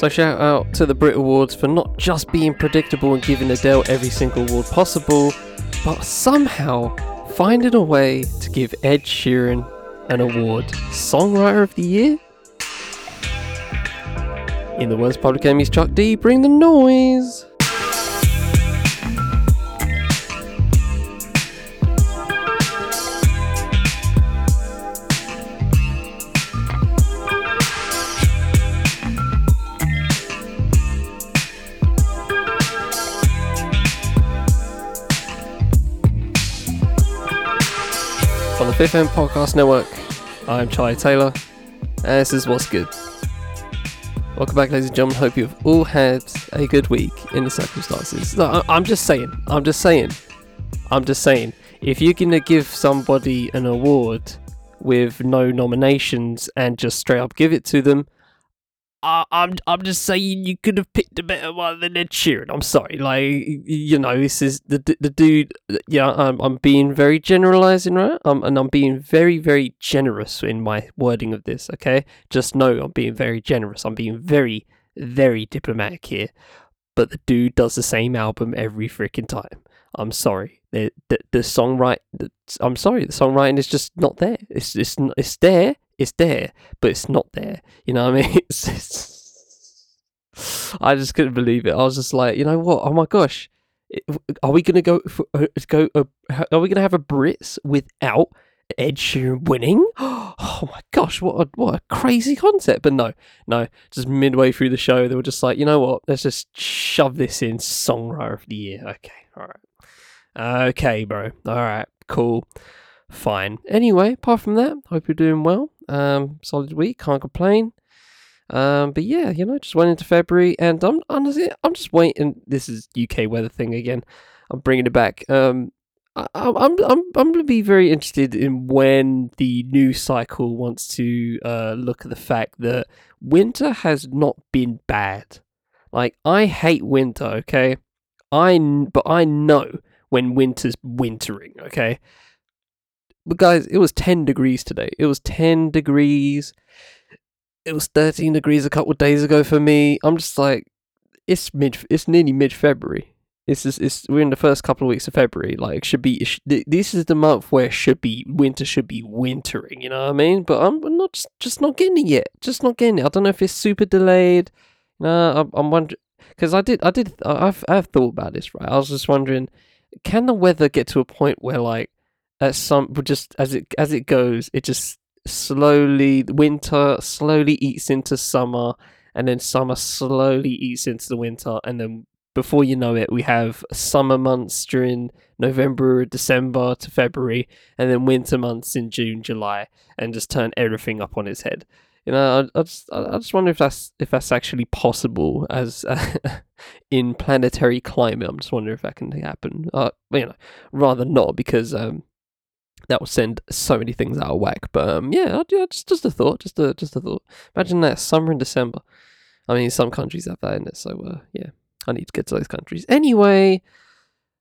So shout out to the Brit Awards for not just being predictable and giving Adele every single award possible, but somehow finding a way to give Ed Sheeran an award. Songwriter of the Year? In the words of Public Enemy's Chuck D, bring the noise! Fifth Podcast Network, I'm Charlie Taylor, and this is What's Good. Welcome back, ladies and gentlemen. Hope you've all had a good week in the circumstances. I'm just saying, I'm just saying, I'm just saying, if you're gonna give somebody an award with no nominations and just straight up give it to them, I, I'm I'm just saying you could have picked a better one than Ed Sheeran. I'm sorry, like you know, this is the the dude. Yeah, I'm I'm being very generalizing, right? Um, and I'm being very very generous in my wording of this. Okay, just know I'm being very generous. I'm being very very diplomatic here. But the dude does the same album every freaking time. I'm sorry. The the, the songwriting. I'm sorry. The songwriting is just not there. It's it's it's there. It's there, but it's not there. You know what I mean? It's, it's, I just couldn't believe it. I was just like, you know what? Oh my gosh, are we gonna go for, uh, go? Uh, are we gonna have a Brits without Ed Sheeran winning? Oh my gosh, what a what a crazy concept! But no, no, just midway through the show, they were just like, you know what? Let's just shove this in songwriter of the year. Okay, all right, okay, bro. All right, cool, fine. Anyway, apart from that, hope you're doing well. Um, solid week, can't complain. Um, but yeah, you know, just went into February, and I'm honestly, I'm just waiting. This is UK weather thing again. I'm bringing it back. Um, I, I'm, I'm, I'm, I'm gonna be very interested in when the new cycle wants to uh look at the fact that winter has not been bad. Like I hate winter, okay. I but I know when winter's wintering, okay. But guys, it was 10 degrees today. It was 10 degrees. It was 13 degrees a couple of days ago for me. I'm just like, it's mid, it's nearly mid February. It's just, it's we're in the first couple of weeks of February. Like, it should be, it sh- this is the month where should be winter should be wintering. You know what I mean? But I'm not just, just not getting it yet. Just not getting it. I don't know if it's super delayed. No, I'm, I'm wondering because I did, I did, I've, I've thought about this. Right, I was just wondering, can the weather get to a point where like at some just as it as it goes it just slowly winter slowly eats into summer and then summer slowly eats into the winter and then before you know it we have summer months during november december to february and then winter months in june july and just turn everything up on its head. You know i, I just I just wonder if that's if that's actually possible as in planetary climate. I'm just wondering if that can happen. Uh, you know rather not because um that will send so many things out of whack. But um, yeah, yeah, just just a thought, just a just a thought. Imagine that summer in December. I mean, some countries have that in it, so uh, yeah, I need to get to those countries. Anyway,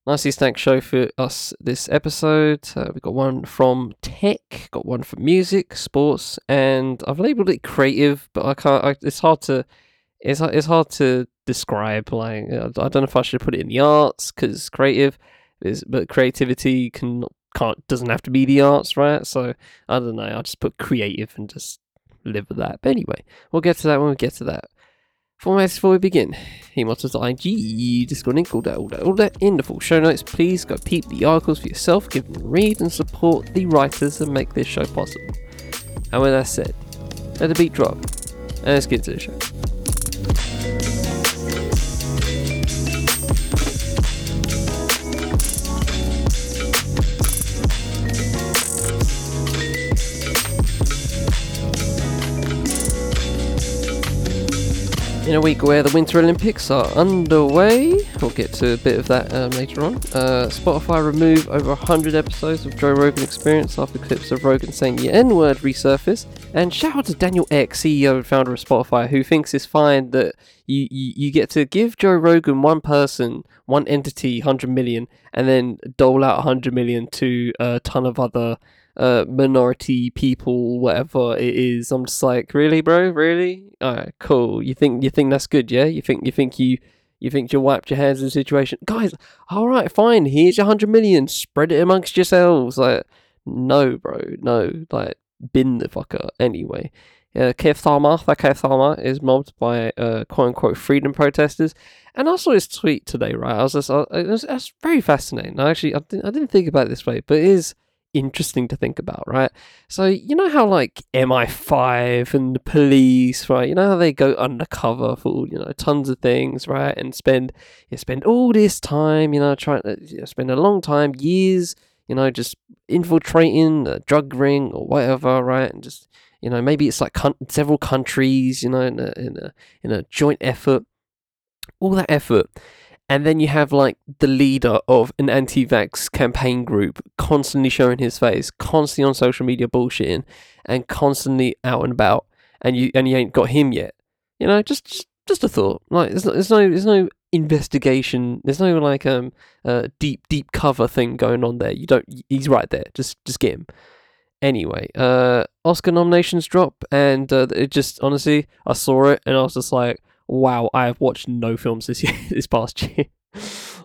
nicely snack show for us this episode. Uh, we got one from tech, got one from music, sports, and I've labelled it creative, but I can't. I, it's hard to. It's it's hard to describe. Like I don't know if I should put it in the arts because creative is, but creativity can can't doesn't have to be the arts, right? So I don't know. I'll just put creative and just live with that. But anyway, we'll get to that when we get to that. Formats before we begin. Email.ig, Discord link, all that, all that, all that in the full show notes. Please go peep the articles for yourself, give them a read, and support the writers and make this show possible. And with that said, let the beat drop, and let's get to the show. In a week where the Winter Olympics are underway. We'll get to a bit of that um, later on. Uh, Spotify remove over 100 episodes of Joe Rogan Experience after clips of Rogan saying the N word resurface. And shout out to Daniel Ek, CEO and founder of Spotify, who thinks it's fine that you, you, you get to give Joe Rogan one person, one entity, 100 million, and then dole out 100 million to a ton of other uh, minority people, whatever it is. I'm just like, really, bro, really? All right, cool. You think you think that's good, yeah? You think you think you you think you wiped your hands in the situation, guys? All right, fine. Here's your hundred million. Spread it amongst yourselves. Like, no, bro, no. Like, bin the fucker anyway. Uh, Starmer, that Keir Starmer is mobbed by uh, quote unquote freedom protesters. And I saw his tweet today, right? I was just, uh, it was, was very fascinating. I actually, I didn't, I didn't think about it this way, but it is interesting to think about, right? So, you know how like MI5 and the police, right? You know how they go undercover for, you know, tons of things, right? And spend, you spend all this time, you know, trying to uh, you know, spend a long time, years, you know, just infiltrating a drug ring or whatever, right? And just, you know, maybe it's like con- several countries, you know, in a, in a in a joint effort. All that effort, and then you have like the leader of an anti-vax campaign group constantly showing his face, constantly on social media bullshitting, and constantly out and about, and you and you ain't got him yet. You know, just just, just a thought. Like there's no, there's no there's no investigation. There's no like um uh, deep deep cover thing going on there. You don't. He's right there. Just just get him. Anyway, uh, Oscar nominations drop, and uh, it just honestly, I saw it and I was just like, wow, I have watched no films this year, this past year.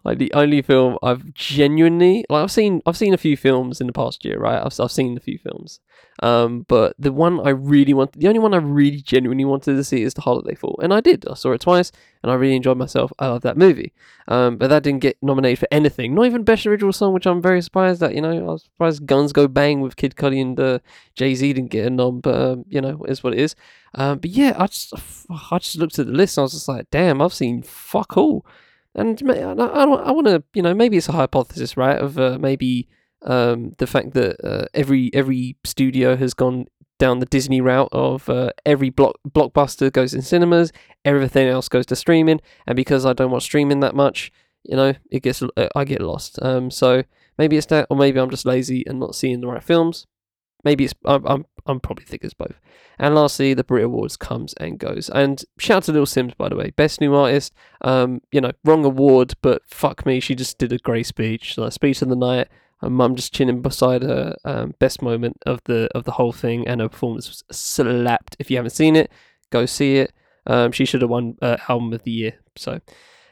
like the only film I've genuinely like I've seen I've seen a few films in the past year, right? I've I've seen a few films. Um, but the one I really wanted, the only one I really genuinely wanted to see is The Harder They Fall, and I did. I saw it twice, and I really enjoyed myself. I love that movie. Um, but that didn't get nominated for anything, not even Best Original Song, which I'm very surprised that. You know, I was surprised Guns Go Bang with Kid Cudi and uh, Jay Z didn't get a nom, but um, you know, it is what it is. Um, but yeah, I just I just looked at the list and I was just like, damn, I've seen fuck all. And I, I, I want to, you know, maybe it's a hypothesis, right? Of uh, maybe um, the fact that uh, every every studio has gone down the Disney route of uh, every block blockbuster goes in cinemas, everything else goes to streaming, and because I don't watch streaming that much, you know, it gets uh, I get lost. Um, so maybe it's that, or maybe I'm just lazy and not seeing the right films. Maybe it's I'm I'm, I'm probably think it's both. And lastly, the Brit Awards comes and goes. And shout out to Little Simz, by the way, best new artist. Um, you know, wrong award, but fuck me, she just did a great speech. Speech of the night. Mum just chilling beside her. Um, best moment of the of the whole thing, and her performance was slapped. If you haven't seen it, go see it. Um, she should have won uh, album of the year. So,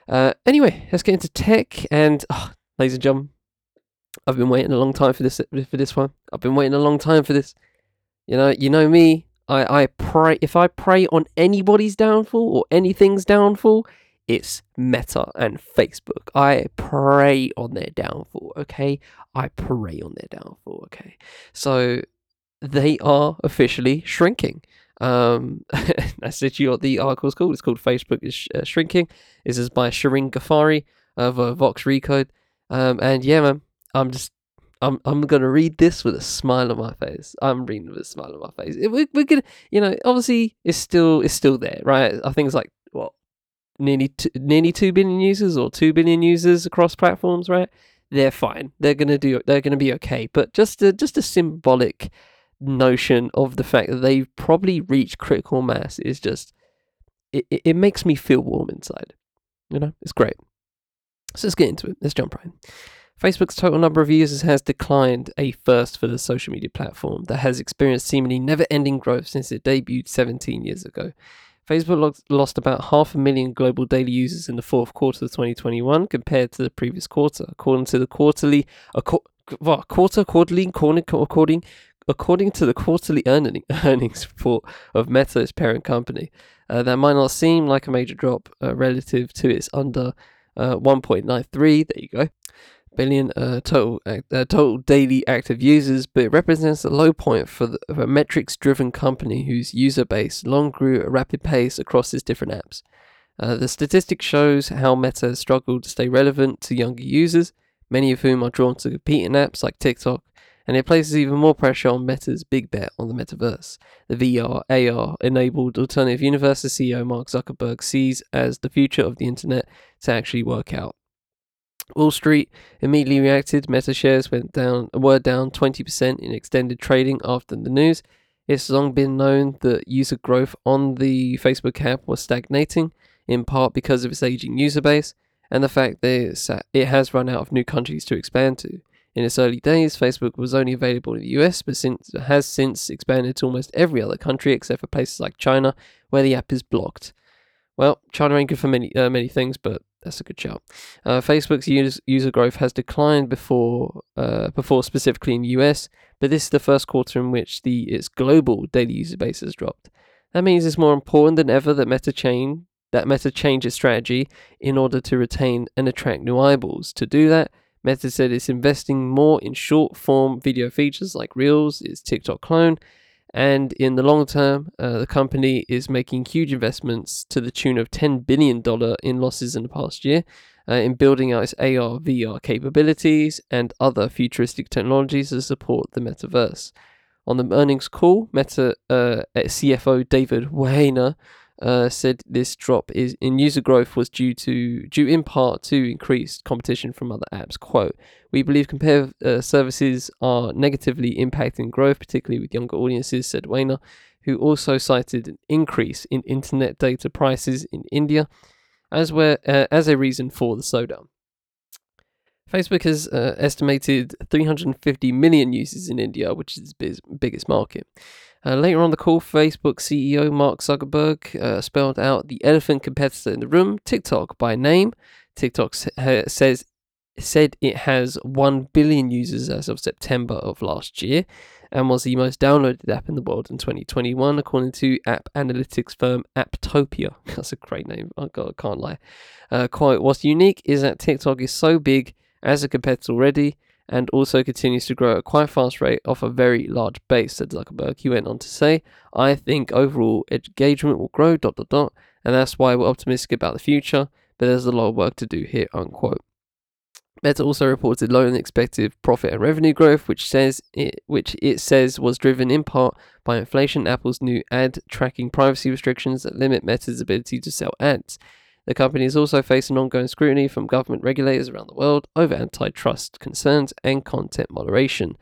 uh, anyway, let's get into tech. And oh, ladies and gentlemen, I've been waiting a long time for this for this one. I've been waiting a long time for this. You know, you know me. I, I pray if I pray on anybody's downfall or anything's downfall, it's Meta and Facebook. I pray on their downfall, okay? I pray on their downfall, okay? So they are officially shrinking. Um, I that's literally what the article's called. It's called Facebook is sh- uh, Shrinking. This is by Shirin Ghaffary of uh, Vox Recode. Um, and yeah, man, I'm just I'm I'm gonna read this with a smile on my face. I'm reading with a smile on my face. We, we're gonna, you know, obviously it's still it's still there, right? I think it's like what nearly two, nearly two billion users or two billion users across platforms, right? They're fine. They're gonna do. They're gonna be okay. But just a just a symbolic notion of the fact that they've probably reached critical mass is just it, it, it makes me feel warm inside. You know, it's great. So let's get into it. Let's jump right in. Facebook's total number of users has declined, a first for the social media platform that has experienced seemingly never ending growth since it debuted 17 years ago. Facebook lost about half a million global daily users in the fourth quarter of 2021 compared to the previous quarter, according to the quarterly, quarter, quarterly, according, according to the quarterly earning, earnings report of Meta's parent company. Uh, that might not seem like a major drop uh, relative to its under uh, 1.93. There you go billion uh, total uh, total daily active users, but it represents a low point for, the, for a metrics-driven company whose user base long grew at a rapid pace across its different apps. Uh, the statistic shows how Meta has struggled to stay relevant to younger users, many of whom are drawn to competing apps like TikTok, and it places even more pressure on Meta's big bet on the metaverse. The VR, AR enabled alternative universe CEO Mark Zuckerberg sees as the future of the internet to actually work out. Wall Street immediately reacted. Meta shares went down, were down 20% in extended trading after the news. It's long been known that user growth on the Facebook app was stagnating, in part because of its aging user base and the fact that it has run out of new countries to expand to. In its early days, Facebook was only available in the US, but since has since expanded to almost every other country except for places like China, where the app is blocked. Well, China ain't good for many uh, many things, but that's a good shout. Uh, Facebook's user, user growth has declined before uh, before specifically in the US, but this is the first quarter in which the its global daily user base has dropped. That means it's more important than ever that Meta chain that Meta change its strategy in order to retain and attract new eyeballs. To do that, Meta said it's investing more in short form video features like Reels, its TikTok clone, and in the long term, uh, the company is making huge investments to the tune of $10 billion in losses in the past year uh, in building out its AR, VR capabilities and other futuristic technologies to support the metaverse. On the earnings call, Meta uh, CFO David Wehner uh, said this drop is in user growth was due to due in part to increased competition from other apps. Quote: We believe competitive uh, services are negatively impacting growth, particularly with younger audiences," said Wehner, who also cited an increase in internet data prices in India as where uh, as a reason for the slowdown. Facebook has uh, estimated 350 million users in India, which is its biggest market. Uh, later on the call, Facebook CEO Mark Zuckerberg uh, spelled out the elephant competitor in the room, TikTok, by name. TikTok sa- says said it has 1 billion users as of September of last year and was the most downloaded app in the world in 2021, according to app analytics firm Apptopia. That's a great name. I can't lie. Uh, quote What's unique is that TikTok is so big as a competitor already and also continues to grow at quite a fast rate off a very large base, said Zuckerberg. He went on to say, I think overall engagement will grow, dot, dot, dot, and that's why we're optimistic about the future, but there's a lot of work to do here, unquote. Meta also reported lower than expected profit and revenue growth, which says it, which it says was driven in part by inflation, Apple's new ad tracking privacy restrictions that limit Meta's ability to sell ads. The company is also facing ongoing scrutiny from government regulators around the world over antitrust concerns and content moderation.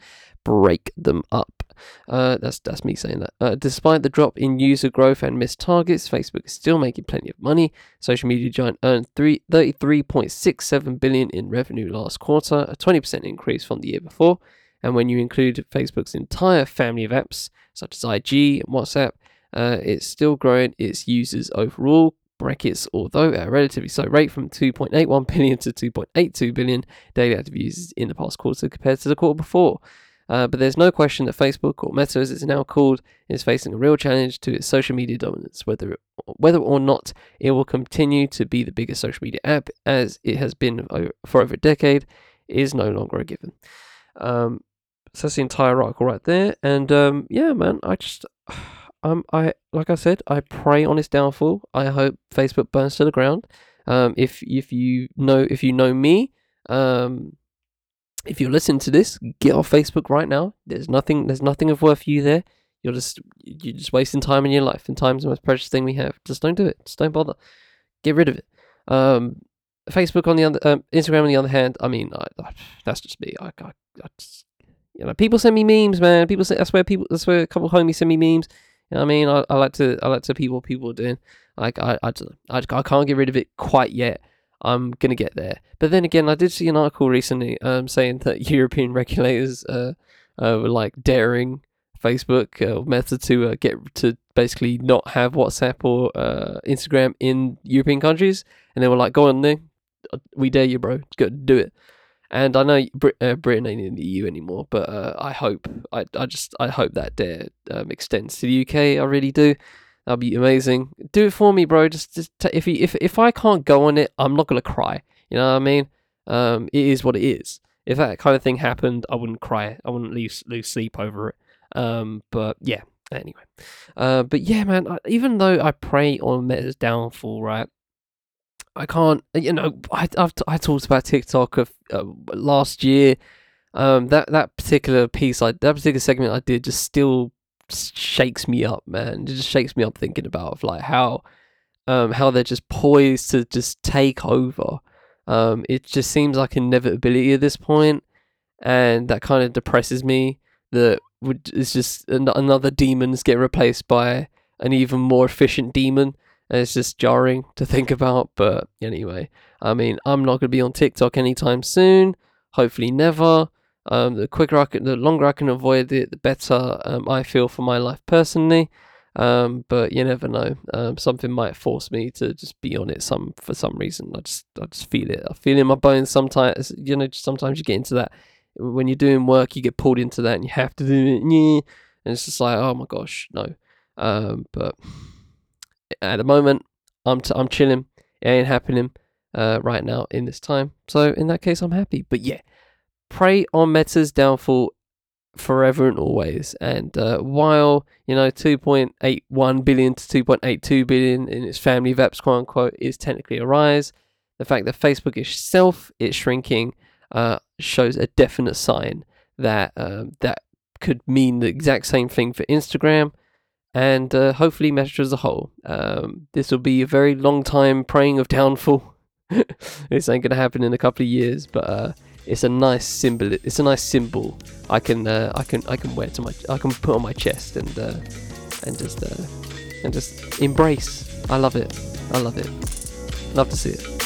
Break them up. Uh, that's that's me saying that. Uh, despite the drop in user growth and missed targets, Facebook is still making plenty of money. Social media giant earned three, 33.67 billion in revenue last quarter, a 20% increase from the year before. And when you include Facebook's entire family of apps, such as IG and WhatsApp, uh, it's still growing its users overall, brackets, although at a relatively slow rate from 2.81 billion to 2.82 billion daily active users in the past quarter compared to the quarter before. Uh, but there's no question that Facebook, or Meta as it's now called, is facing a real challenge to its social media dominance. Whether whether or not it will continue to be the biggest social media app as it has been for over a decade is no longer a given. Um, so that's the entire article right there. And um, yeah, man, I just um, I like I said, I pray on its downfall. I hope Facebook burns to the ground. Um, if if you know if you know me, um, if you're listening to this, get off Facebook right now. There's nothing there's nothing of worth for you there. You're just you're just wasting time in your life, and time's the most precious thing we have. Just don't do it. Just don't bother. Get rid of it. Um, Facebook on the other, um, Instagram on the other hand. I mean, I, I, that's just me. I, I, I just, you know, people send me memes, man. People say that's where people that's where a couple homies send me memes. You know what I mean? I, I like to I like to people people are doing. Like I I, I, I can't get rid of it quite yet. I'm gonna get there. But then again, I did see an article recently um, saying that European regulators uh, uh, were like daring Facebook uh, Meta to uh, get to basically not have WhatsApp or uh, Instagram in European countries, and they were like, "Go on, there, we dare you, bro. Go do it." And I know Brit- uh, Britain ain't in the EU anymore, but uh, I hope I, I just I hope that dare um, extends to the UK. I really do. That'd be amazing. Do it for me, bro. Just, just t- if you, if if I can't go on it, I'm not gonna cry. You know what I mean? Um, it is what it is. If that kind of thing happened, I wouldn't cry. I wouldn't lose lose sleep over it. Um, but yeah. Anyway, uh, but yeah, man. I, even though I pray on Meta's downfall, right? I can't. You know, I I've t- I talked about TikTok of uh, last year. Um, that that particular piece, I that particular segment I did, just still shakes me up, man. It just shakes me up thinking about of like how um how they're just poised to just take over. Um, it just seems like inevitability at this point, and that kind of depresses me. That it's just another demons get replaced by an even more efficient demon, and it's just jarring to think about. But anyway, I mean, I'm not gonna be on TikTok anytime soon. Hopefully, never. Um, the quicker I can, the longer I can avoid it, the better um, I feel for my life personally. Um, but you never know. Um, something might force me to just be on it some for some reason. I just I just feel it. I feel it in my bones. Sometimes you know. Sometimes you get into that when you're doing work. You get pulled into that, and you have to do it. And it's just like, oh my gosh, no. Um, but at the moment, I'm t- I'm chilling. It ain't happening uh, right now in this time. So in that case, I'm happy. But yeah, pray on Meta's downfall forever and always. And uh, while you know 2.81 billion to 2.82 billion in its family VEPs, quote unquote, is technically a rise, the fact that Facebook itself is shrinking uh, shows a definite sign that um, that could mean the exact same thing for Instagram. And uh, hopefully, Meta as a whole. Um, this will be a very long time praying of downfall. this ain't gonna happen in a couple of years, but uh, it's a nice symbol. It's a nice symbol I can uh, I can I can wear to my I can put on my chest and uh, and just uh, and just embrace. I love it. I love it. Love to see it.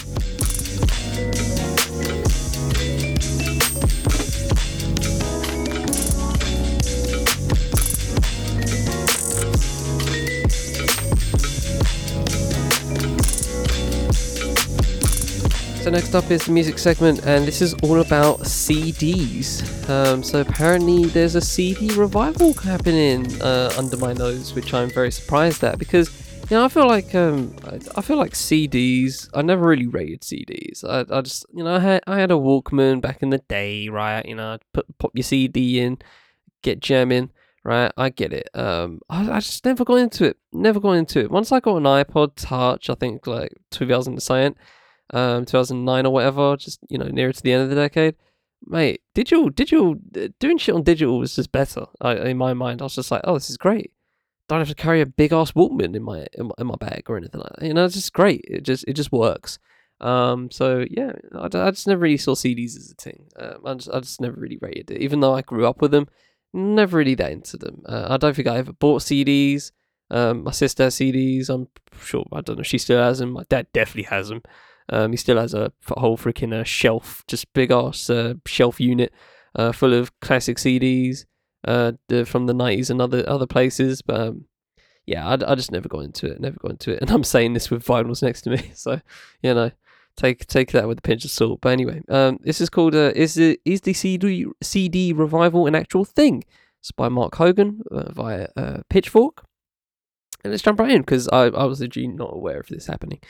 So next up is the music segment, and this is all about CDs. Um, so apparently there's a CD revival happening uh, under my nose, which I'm very surprised at because you know I feel like um, I, feel like CDs. I never really rated CDs. I, I just you know I had I had a Walkman back in the day, right? You know, put pop your CD in, get jamming. Right, I get it. Um, I, I just never got into it. Never got into it. Once I got an iPod Touch, I think like 2000 cent um, 2009 or whatever, just you know nearer to the end of the decade. Mate, digital, digital, doing shit on digital was just better. I, in my mind, I was just like, oh, this is great. Don't have to carry a big ass Walkman in my, in my in my bag or anything like that. You know, it's just great. It just it just works. Um, so yeah, I, I just never really saw CDs as a thing. Um, I just I just never really rated it, even though I grew up with them. Never really that into them. Uh, I don't think I ever bought CDs. Um, my sister has CDs. I'm sure I don't know. if She still has them. My dad definitely has them. Um, he still has a whole freaking uh, shelf, just big ass uh, shelf unit uh, full of classic CDs uh, from the 90s and other other places. But um, yeah, I, I just never got into it, never got into it. And I'm saying this with vinyls next to me, so you know, take take that with a pinch of salt. But anyway, um, this is called uh, is the is the CD CD revival an actual thing? It's by Mark Hogan uh, via Pitchfork. And let's jump right in because I, I was legit not aware of this happening.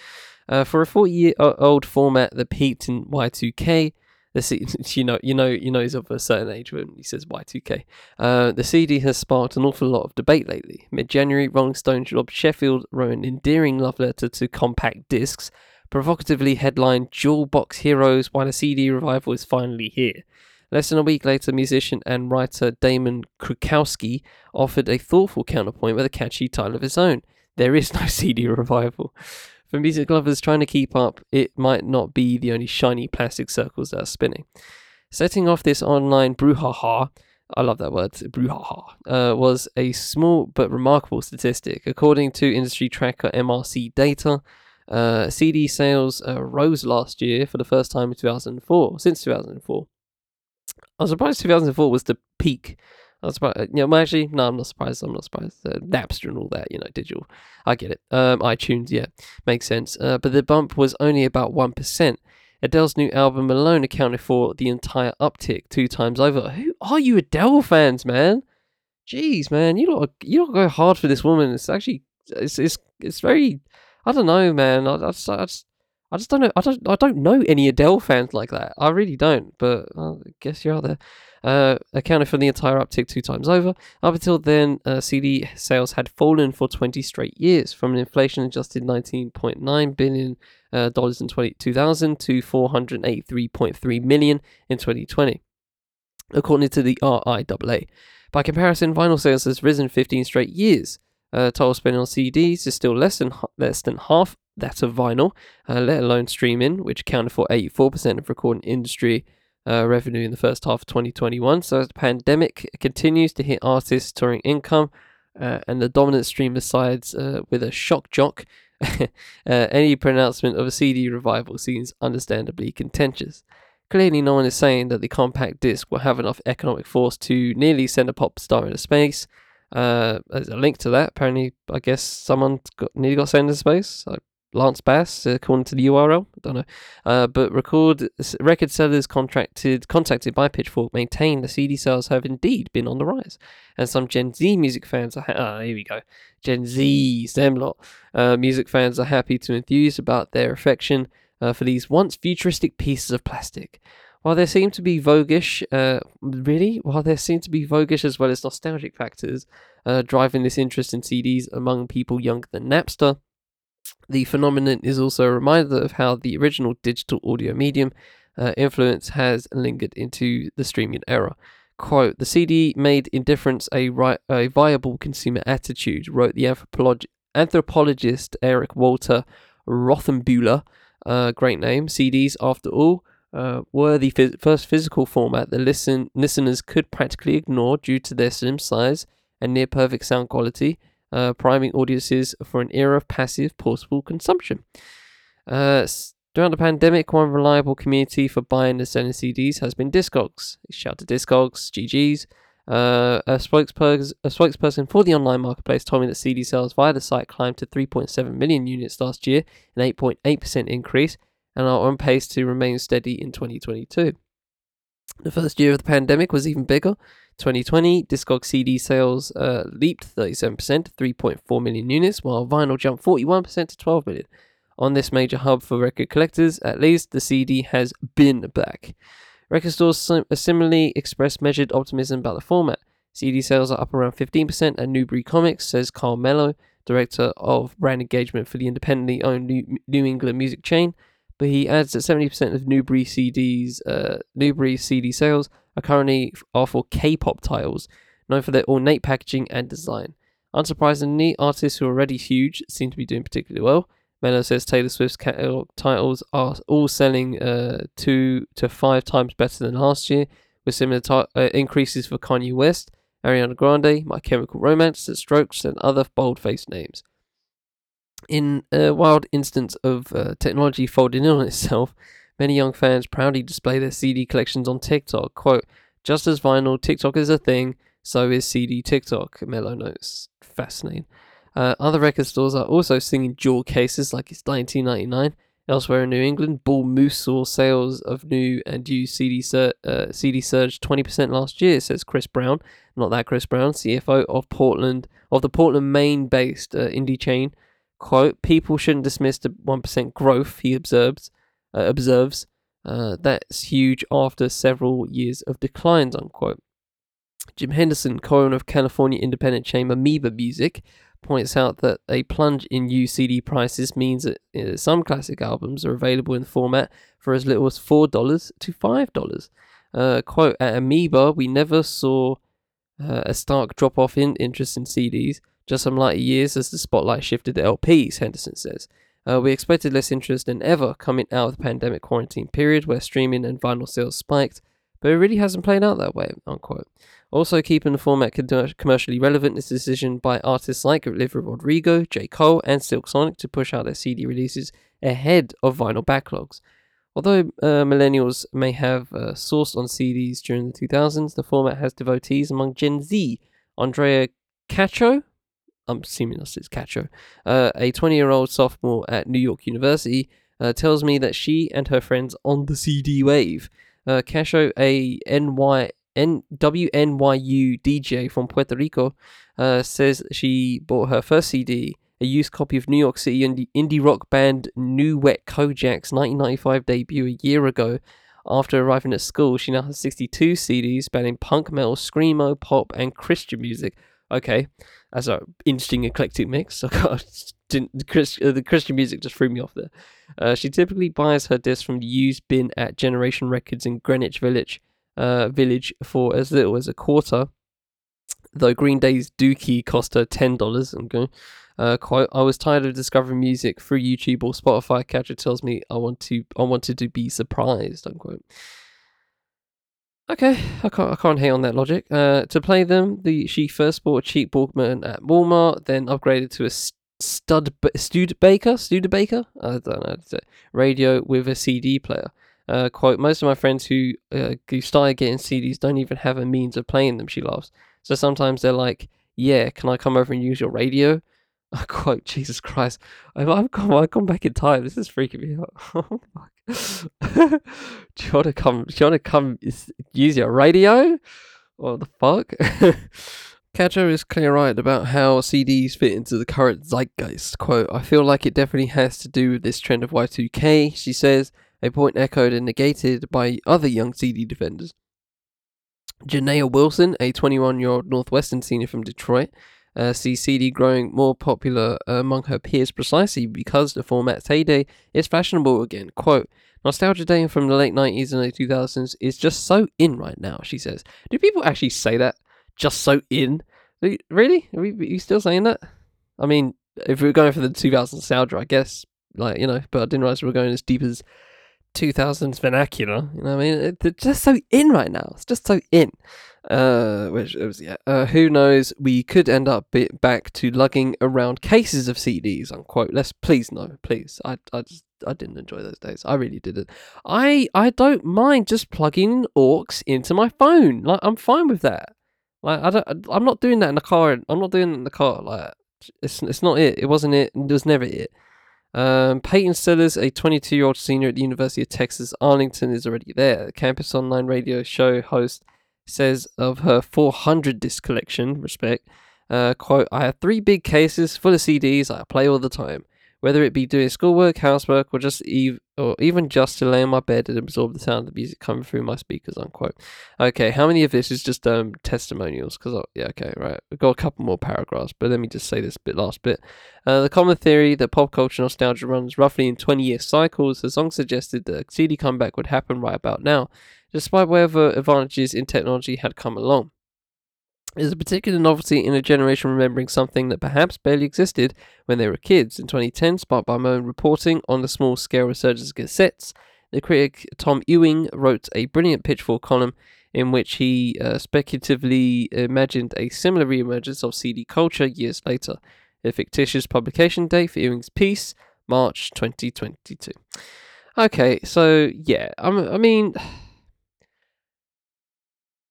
Uh, for a 40 year old format that peaked in Y2K, the C- you know, you know, you know, he's of a certain age when he says Y2K. Uh, the CD has sparked an awful lot of debate lately. Mid-January, Rolling Stone Rob Sheffield wrote an endearing love letter to compact discs, provocatively headlined "Jewel Box Heroes: while the CD Revival is Finally Here." Less than a week later, musician and writer Damon Krukowski offered a thoughtful counterpoint with a catchy title of his own. There is no CD revival. For music lovers trying to keep up, it might not be the only shiny plastic circles that are spinning. Setting off this online brouhaha, I love that word, brouhaha, uh, was a small but remarkable statistic. According to industry tracker MRC data, uh, CD sales uh, rose last year for the first time in 2004, since 2004. I was surprised 2004 was the peak I was surprised. You know, actually, no, I'm not surprised. I'm not surprised. Uh, Napster and all that, you know, digital. I get it. Um, iTunes, yeah, makes sense. Uh, but the bump was only about 1%. Adele's new album alone accounted for the entire uptick two times over. Who are you Adele fans, man? Jeez, man, you don't you don't go hard for this woman. It's actually it's it's it's very I don't know, man. I, I just I just I just don't know. I don't I don't know any Adele fans like that. I really don't. But I guess you're out there uh, accounted for the entire uptick two times over. Up until then, uh, CD sales had fallen for 20 straight years, from an inflation-adjusted 19.9 billion uh, dollars in 20, 2000 to 483.3 million in 2020, according to the RIAA. By comparison, vinyl sales has risen 15 straight years. Uh, total spending on CDs is still less than less than half that of vinyl, uh, let alone streaming, which accounted for 84% of recording industry uh, revenue in the first half of 2021. So as the pandemic continues to hit artists' touring income, uh, and the dominant streamer sides uh, with a shock jock, uh, any pronouncement of a CD revival seems understandably contentious. Clearly, no one is saying that the compact disc will have enough economic force to nearly send a pop star into space. Uh, there's a link to that. Apparently, I guess someone got, nearly got sent into space. Like Lance Bass, according to the URL. I don't know. Uh, but record record sellers contracted contacted by Pitchfork maintain the CD sales have indeed been on the rise, and some Gen Z music fans are. Ha- ah, here we go. Gen Z, them lot. Uh, music fans are happy to enthuse about their affection uh, for these once futuristic pieces of plastic. While there seem to be voguish, uh, really, while there seem to be voguish as well as nostalgic factors uh, driving this interest in CDs among people younger than Napster, the phenomenon is also a reminder of how the original digital audio medium uh, influence has lingered into the streaming era. Quote, the CD made indifference a, ri- a viable consumer attitude, wrote the anthropolog- anthropologist Eric Walter Rothenbuhler. Uh, great name. CDs, after all, uh, were the first physical format that listen- listeners could practically ignore due to their slim size and near perfect sound quality uh, priming audiences for an era of passive, portable consumption. Uh, during the pandemic, one reliable community for buying and selling CDs has been Discogs. Shout to Discogs, GG's. Uh, a, spokesperson, a spokesperson for the online marketplace told me that CD sales via the site climbed to 3.7 million units last year, an 8.8% increase, and are on pace to remain steady in 2022. The first year of the pandemic was even bigger. 2020, Discog CD sales uh, leaped 37% to 3.4 million units, while vinyl jumped 41% to 12 million. On this major hub for record collectors, at least, the CD has been back. Record stores sim- similarly expressed measured optimism about the format. CD sales are up around 15% at Newbury Comics, says Carl Mello, director of brand engagement for the independently owned New, New England music chain. But he adds that 70% of Newbury CDs, uh, Newbury CD sales are currently are for K-pop titles, known for their ornate packaging and design. Unsurprisingly, artists who are already huge seem to be doing particularly well. Mello says Taylor Swift's catalog titles are all selling uh, two to five times better than last year, with similar t- uh, increases for Kanye West, Ariana Grande, My Chemical Romance, The Strokes, and other bold-faced names. In a wild instance of uh, technology folding in on itself, Many young fans proudly display their CD collections on TikTok. Quote, just as vinyl, TikTok is a thing, so is CD TikTok, Mello notes. Fascinating. Uh, other record stores are also singing jewel cases like it's 1999. Elsewhere in New England, Bull Moose saw sales of new and used CD, sur- uh, CD surge 20% last year, says Chris Brown. Not that Chris Brown, CFO of Portland, of the Portland, Maine-based uh, indie chain. Quote, people shouldn't dismiss the 1% growth, he observes uh, observes. Uh, that's huge after several years of declines, unquote. Jim Henderson, co-owner of California independent chain Amoeba Music, points out that a plunge in used CD prices means that uh, some classic albums are available in the format for as little as $4 to $5. Uh, quote, at Amoeba, we never saw uh, a stark drop off in interest in CDs, just some lighter years as the spotlight shifted to LPs, Henderson says. Uh, we expected less interest than ever coming out of the pandemic quarantine period where streaming and vinyl sales spiked, but it really hasn't played out that way, unquote. Also, keeping the format commercially relevant is a decision by artists like Olivia Rodrigo, J. Cole, and Silk Sonic to push out their CD releases ahead of vinyl backlogs. Although uh, millennials may have uh, sourced on CDs during the 2000s, the format has devotees among Gen Z. Andrea Cacho, I'm assuming that's his catcher, uh, a 20 year old sophomore at New York University, uh, tells me that she and her friends on the CD wave. Uh, Casho, a NY, N, WNYU DJ from Puerto Rico, uh, says she bought her first CD, a used copy of New York City indie, indie rock band New Wet Kojak's 1995 debut a year ago. After arriving at school, she now has 62 CDs spanning punk, metal, screamo, pop, and Christian music. Okay, as a interesting eclectic mix. The, Chris, uh, the Christian music just threw me off there. Uh, she typically buys her discs from the used bin at Generation Records in Greenwich Village, uh, Village for as little as a quarter. Though Green Day's Dookie cost her ten dollars. Going. Uh, quote, I was tired of discovering music through YouTube or Spotify. Catcher tells me I want to, I wanted to be surprised. Unquote. Okay, I can't I can't hate on that logic. Uh, to play them, the she first bought a cheap Walkman at Walmart, then upgraded to a stud Studebaker Studebaker I don't know radio with a CD player. Uh, quote, most of my friends who, uh, who started getting CDs don't even have a means of playing them, she laughs. So sometimes they're like, yeah, can I come over and use your radio? I quote, Jesus Christ, I've, I've, gone, I've gone back in time. This is freaking me out. Oh, fuck. do you want to come, do you want to come use your radio? What the fuck? Katja is clear eyed about how CDs fit into the current zeitgeist. Quote, I feel like it definitely has to do with this trend of Y2K, she says, a point echoed and negated by other young CD defenders. Janaya Wilson, a 21 year old Northwestern senior from Detroit, uh, sees CD growing more popular among her peers precisely because the format's heyday is fashionable again. Quote, Nostalgia Day from the late 90s and early 2000s is just so in right now, she says. Do people actually say that? just so in. Really? Are, we, are you still saying that? I mean, if we are going for the 2000s nostalgia, I guess, like, you know, but I didn't realize we were going as deep as 2000s vernacular. You know what I mean? It's just so in right now. It's just so in. Uh, which it was, yeah. Uh, who knows? We could end up bit back to lugging around cases of CDs. Unquote. Let's please no, please. I, I just, I didn't enjoy those days. I really didn't. I, I don't mind just plugging aux into my phone. Like I'm fine with that. Like I don't, I'm not doing that in the car. I'm not doing it in the car. Like it's it's not it. It wasn't it. It was never it. Um, Peyton Sellers, a 22 year old senior at the University of Texas Arlington, is already there. The campus online radio show host says of her 400 disc collection, respect, uh, quote, I have three big cases full of CDs I play all the time whether it be doing schoolwork, housework, or just ev- or even just to lay on my bed and absorb the sound of the music coming through my speakers. Unquote. Okay, how many of this is just um testimonials? Because oh, yeah, okay, right. We've got a couple more paragraphs, but let me just say this bit last bit. Uh, the common theory that pop culture nostalgia runs roughly in 20 year cycles has long suggested that a CD comeback would happen right about now, despite whatever advantages in technology had come along is a particular novelty in a generation remembering something that perhaps barely existed when they were kids. In 2010, sparked by my own reporting on the small scale resurgence of cassettes, the critic Tom Ewing wrote a brilliant Pitchfork column in which he uh, speculatively imagined a similar reemergence of CD culture years later. A fictitious publication date for Ewing's piece, March 2022. Okay, so yeah, I'm, I mean.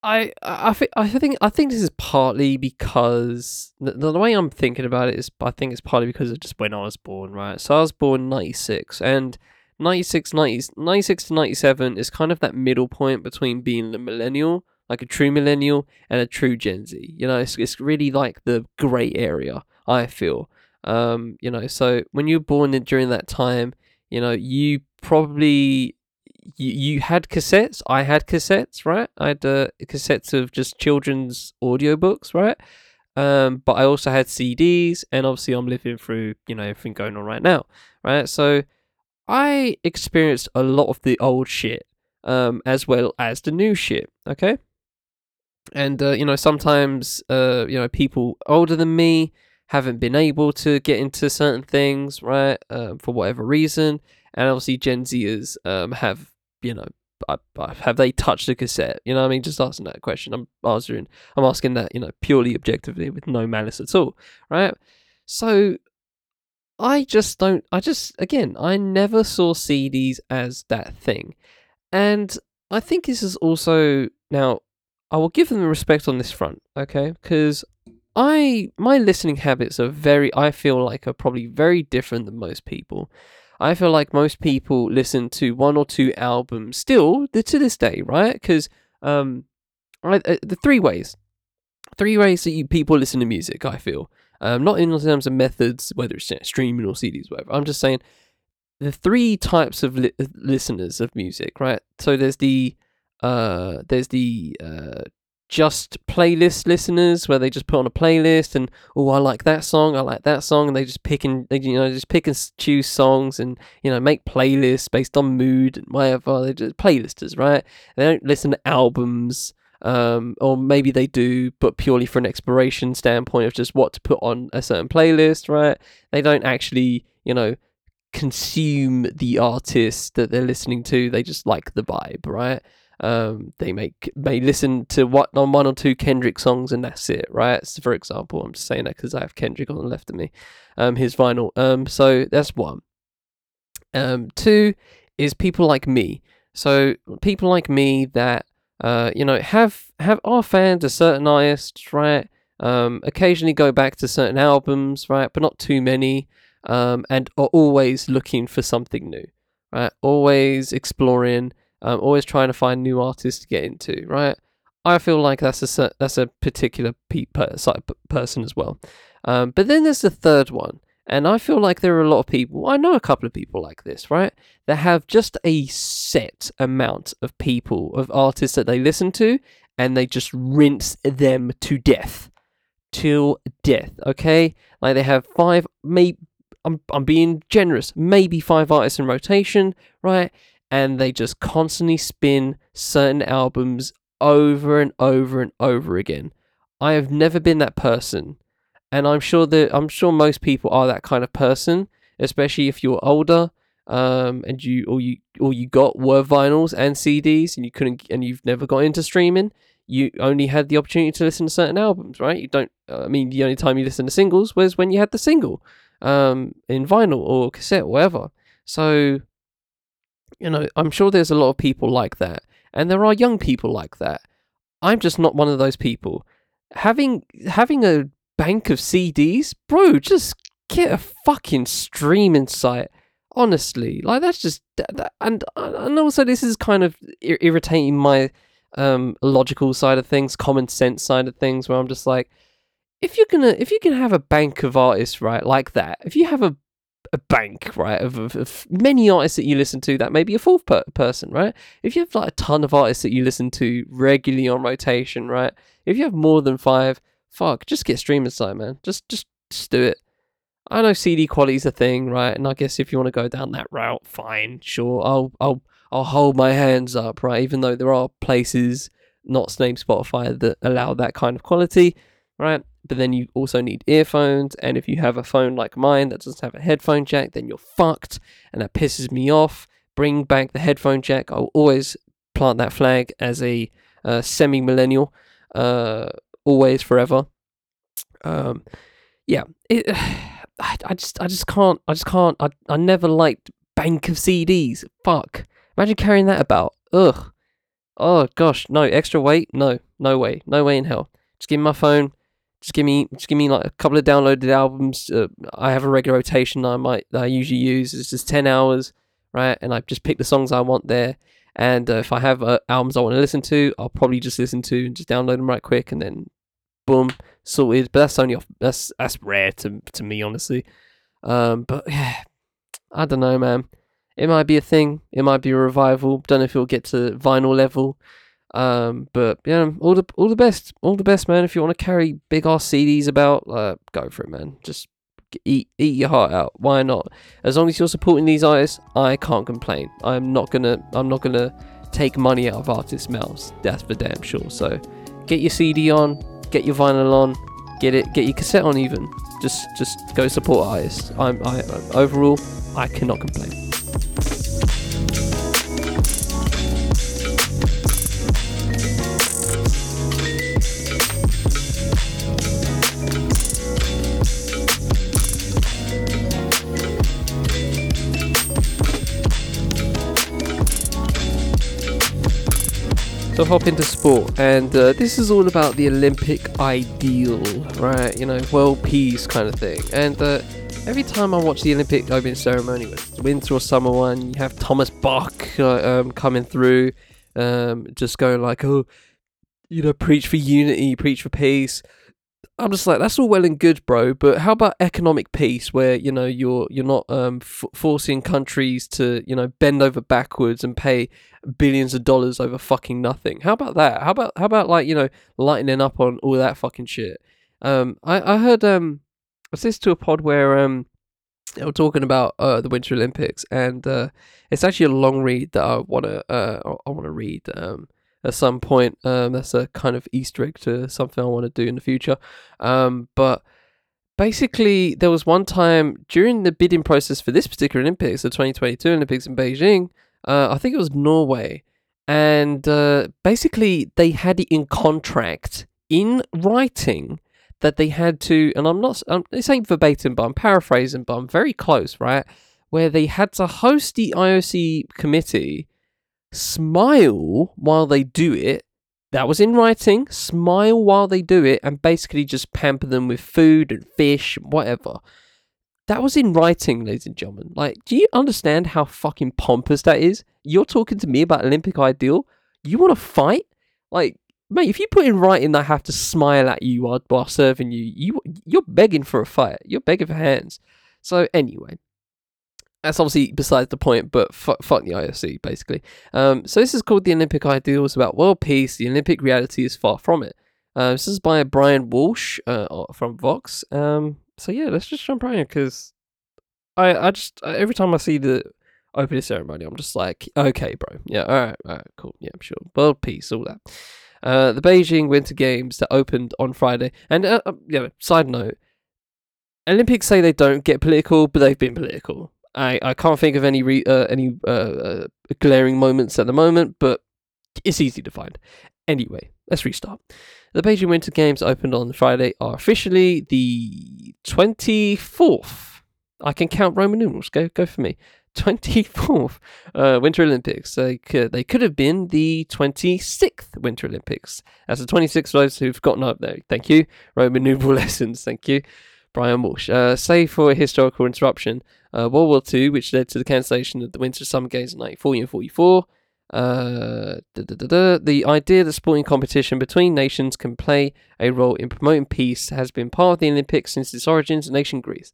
I I think I think I think this is partly because the, the way I'm thinking about it is I think it's partly because of just when I was born, right? So I was born 96 and 96 90, 96 to 97 is kind of that middle point between being a millennial, like a true millennial and a true Gen Z. You know, it's it's really like the gray area, I feel. Um, you know, so when you're born during that time, you know, you probably you, you had cassettes. I had cassettes, right? I had uh, cassettes of just children's audiobooks, right? Um, but I also had CDs, and obviously I'm living through you know everything going on right now, right? So I experienced a lot of the old shit, um, as well as the new shit. Okay, and uh, you know sometimes uh, you know people older than me haven't been able to get into certain things, right? Um, for whatever reason, and obviously Gen Zers um, have you know, I, I, have they touched a cassette? You know I mean? Just asking that question. I'm answering, I'm asking that, you know, purely objectively with no malice at all, right? So I just don't, I just, again, I never saw CDs as that thing. And I think this is also, now, I will give them respect on this front, okay? Because I, my listening habits are very, I feel like are probably very different than most people. I feel like most people listen to one or two albums still to this day, right? Because um, uh, the three ways, three ways that you people listen to music. I feel um, not in terms of methods, whether it's streaming or CDs, whatever. I'm just saying the three types of li- listeners of music, right? So there's the uh, there's the uh, just playlist listeners where they just put on a playlist and oh I like that song I like that song and they just pick and they, you know just pick and choose songs and you know make playlists based on mood and whatever. They're just playlisters right? They don't listen to albums um, or maybe they do but purely for an exploration standpoint of just what to put on a certain playlist right? They don't actually you know consume the artist that they're listening to. They just like the vibe right um, they may may listen to what on one or two Kendrick songs and that's it, right? So for example, I'm just saying that because I have Kendrick on the left of me, um, his vinyl. Um, so that's one. Um, two is people like me. So people like me that uh, you know have have are fans of certain artists, right? Um, occasionally go back to certain albums, right? But not too many. Um, and are always looking for something new, right? Always exploring, um, always trying to find new artists to get into, right? I feel like that's a that's a particular pe- per- person as well. Um, but then there's the third one, and I feel like there are a lot of people. I know a couple of people like this, right? That have just a set amount of people of artists that they listen to, and they just rinse them to death, till death. Okay, like they have five, maybe I'm I'm being generous, maybe five artists in rotation, right? And they just constantly spin certain albums over and over and over again. I have never been that person, and I'm sure that I'm sure most people are that kind of person, especially if you're older, um, and you all you all you got were vinyls and CDs, and you couldn't, and you've never got into streaming. You only had the opportunity to listen to certain albums, right? You don't. I mean, the only time you listen to singles was when you had the single, um, in vinyl or cassette, or whatever. So, you know, I'm sure there's a lot of people like that and there are young people like that. I'm just not one of those people. Having having a bank of CDs, bro, just get a fucking streaming site. Honestly, like that's just that, and and also this is kind of irritating my um logical side of things, common sense side of things, where I'm just like, if you're gonna if you can have a bank of artists right like that, if you have a a bank, right, of, of, of, many artists that you listen to that may be a fourth per- person, right? If you have like a ton of artists that you listen to regularly on rotation, right? If you have more than five, fuck, just get streaming side, man. Just, just, just do it. I know CD quality is a thing, right? And I guess if you want to go down that route, fine, sure. I'll, I'll, I'll hold my hands up, right? Even though there are places, not named Spotify, that allow that kind of quality, right? but then you also need earphones. And if you have a phone like mine that doesn't have a headphone jack, then you're fucked. And that pisses me off. Bring back the headphone jack. I'll always plant that flag as a uh, semi millennial, uh, always, forever. Um, yeah, it, I, I just, I just can't, I just can't, I, I never liked bank of CDs. Fuck. Imagine carrying that about. Ugh. Oh gosh, no extra weight. No, no way, no way in hell. Just give me my phone just give me just give me like a couple of downloaded albums. Uh, I have a regular rotation I might I usually use. It's just ten hours, right? And I just pick the songs I want there. And uh, if I have uh, albums I want to listen to, I'll probably just listen to and just download them right quick, and then boom, sorted. But that's only off. That's that's rare to to me, honestly. Um, but yeah, I don't know, man. It might be a thing. It might be a revival. Don't know if it'll get to vinyl level. Um, but yeah, all the all the best, all the best, man. If you want to carry big ass CDs about, uh, go for it, man. Just eat eat your heart out. Why not? As long as you're supporting these artists, I can't complain. I'm not gonna I'm not gonna take money out of artists' mouths. That's for damn sure. So get your CD on, get your vinyl on, get it, get your cassette on. Even just just go support artists. I'm I overall I cannot complain. So hop into sport, and uh, this is all about the Olympic ideal, right? You know, world peace kind of thing. And uh, every time I watch the Olympic opening ceremony, whether it's winter or summer one, you have Thomas Bach uh, um, coming through, um, just going like, oh, you know, preach for unity, preach for peace. I'm just like, that's all well and good, bro. But how about economic peace, where you know you're you're not um, f- forcing countries to you know bend over backwards and pay billions of dollars over fucking nothing? How about that? How about how about like you know lightening up on all that fucking shit? Um, I I heard um, I listened to a pod where um they were talking about uh the Winter Olympics, and uh, it's actually a long read that I wanna uh I wanna read um at some point. Um, that's a kind of Easter egg to something I want to do in the future. Um, but basically, there was one time during the bidding process for this particular Olympics, the 2022 Olympics in Beijing. Uh, I think it was Norway, and uh, basically they had it in contract in writing that they had to, and I'm not, I'm, this ain't verbatim, but I'm paraphrasing, but I'm very close, right? Where they had to host the IOC committee smile while they do it. That was in writing. Smile while they do it and basically just pamper them with food and fish and whatever. That was in writing, ladies and gentlemen. Like, do you understand how fucking pompous that is? You're talking to me about Olympic ideal. You want to fight? Like, mate, if you put in writing that I have to smile at you while, while serving you, you you're begging for a fight. You're begging for hands. So anyway, that's obviously besides the point, but f- fuck the IOC, basically. Um, so this is called The Olympic Ideals about world peace. The Olympic reality is far from it. Uh, this is by Bryan Walsh uh, from Vox. Um, so yeah, let's just jump right in because I, I just every time I see the opening ceremony, I'm just like, okay, bro, yeah, all right, all right, cool, yeah, I'm sure, world peace, all that. Uh, the Beijing Winter Games that opened on Friday, and uh, uh yeah, side note, Olympics say they don't get political, but they've been political. I, I can't think of any re, uh, any uh, uh, glaring moments at the moment, but it's easy to find. Anyway, let's restart. The Beijing Winter Games opened on Friday are officially the 24th. I can count Roman numerals. Go go for me. 24th uh, Winter Olympics. They could, they could have been the 26th Winter Olympics. As the 26th those who've gotten up there. Thank you. Roman numeral lessons. Thank you. Bryan Walsh. Uh, save for a historical interruption, uh, World War II, which led to the cancellation of the Winter Summer Games in 1940 and 44. Uh, the idea that sporting competition between nations can play a role in promoting peace has been part of the Olympics since its origins in ancient Greece.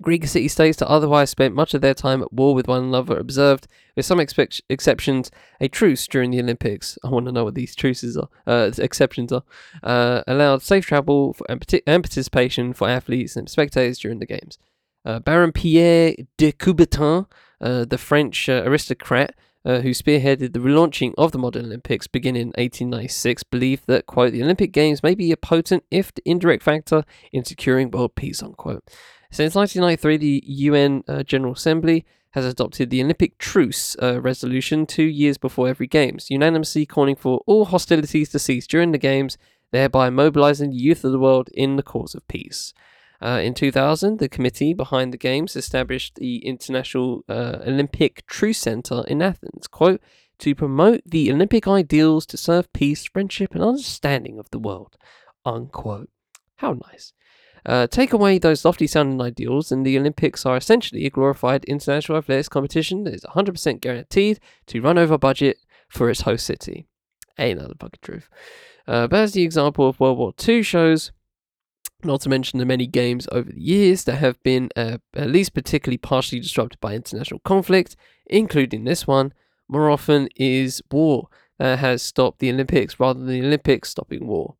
Greek city states that otherwise spent much of their time at war with one another observed, with some exceptions, a truce during the Olympics. I want to know what these truces are, uh, exceptions are. Uh, allowed safe travel for, and, participation for athletes and spectators during the games. Uh, Baron Pierre de Coubertin, uh, the French uh, aristocrat uh, who spearheaded the relaunching of the modern Olympics beginning in 1896, believed that, quote, the Olympic Games may be a potent, if indirect factor in securing world peace, unquote. Since 1993, the UN uh, General Assembly has adopted the Olympic Truce uh, resolution two years before every Games, unanimously calling for all hostilities to cease during the Games, thereby mobilizing the youth of the world in the cause of peace. Uh, in 2000, the committee behind the Games established the International uh, Olympic Truce Center in Athens, quote, to promote the Olympic ideals to serve peace, friendship, and understanding of the world, unquote. How nice. Uh, take away those lofty sounding ideals, and the Olympics are essentially a glorified international athletics competition that is 100% guaranteed to run over budget for its host city. Ain't that the fucking truth? Uh, but as the example of World War II shows, not to mention the many games over the years that have been uh, at least particularly partially disrupted by international conflict, including this one, more often is war that has stopped the Olympics rather than the Olympics stopping war.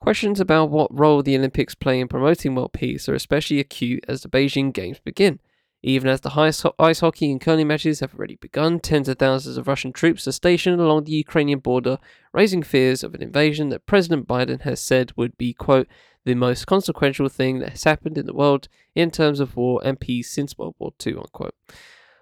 Questions about what role the Olympics play in promoting world peace are especially acute as the Beijing Games begin. Even as the ice hockey and curling matches have already begun, tens of thousands of Russian troops are stationed along the Ukrainian border, raising fears of an invasion that President Biden has said would be, quote, the most consequential thing that has happened in the world in terms of war and peace since World War II, unquote.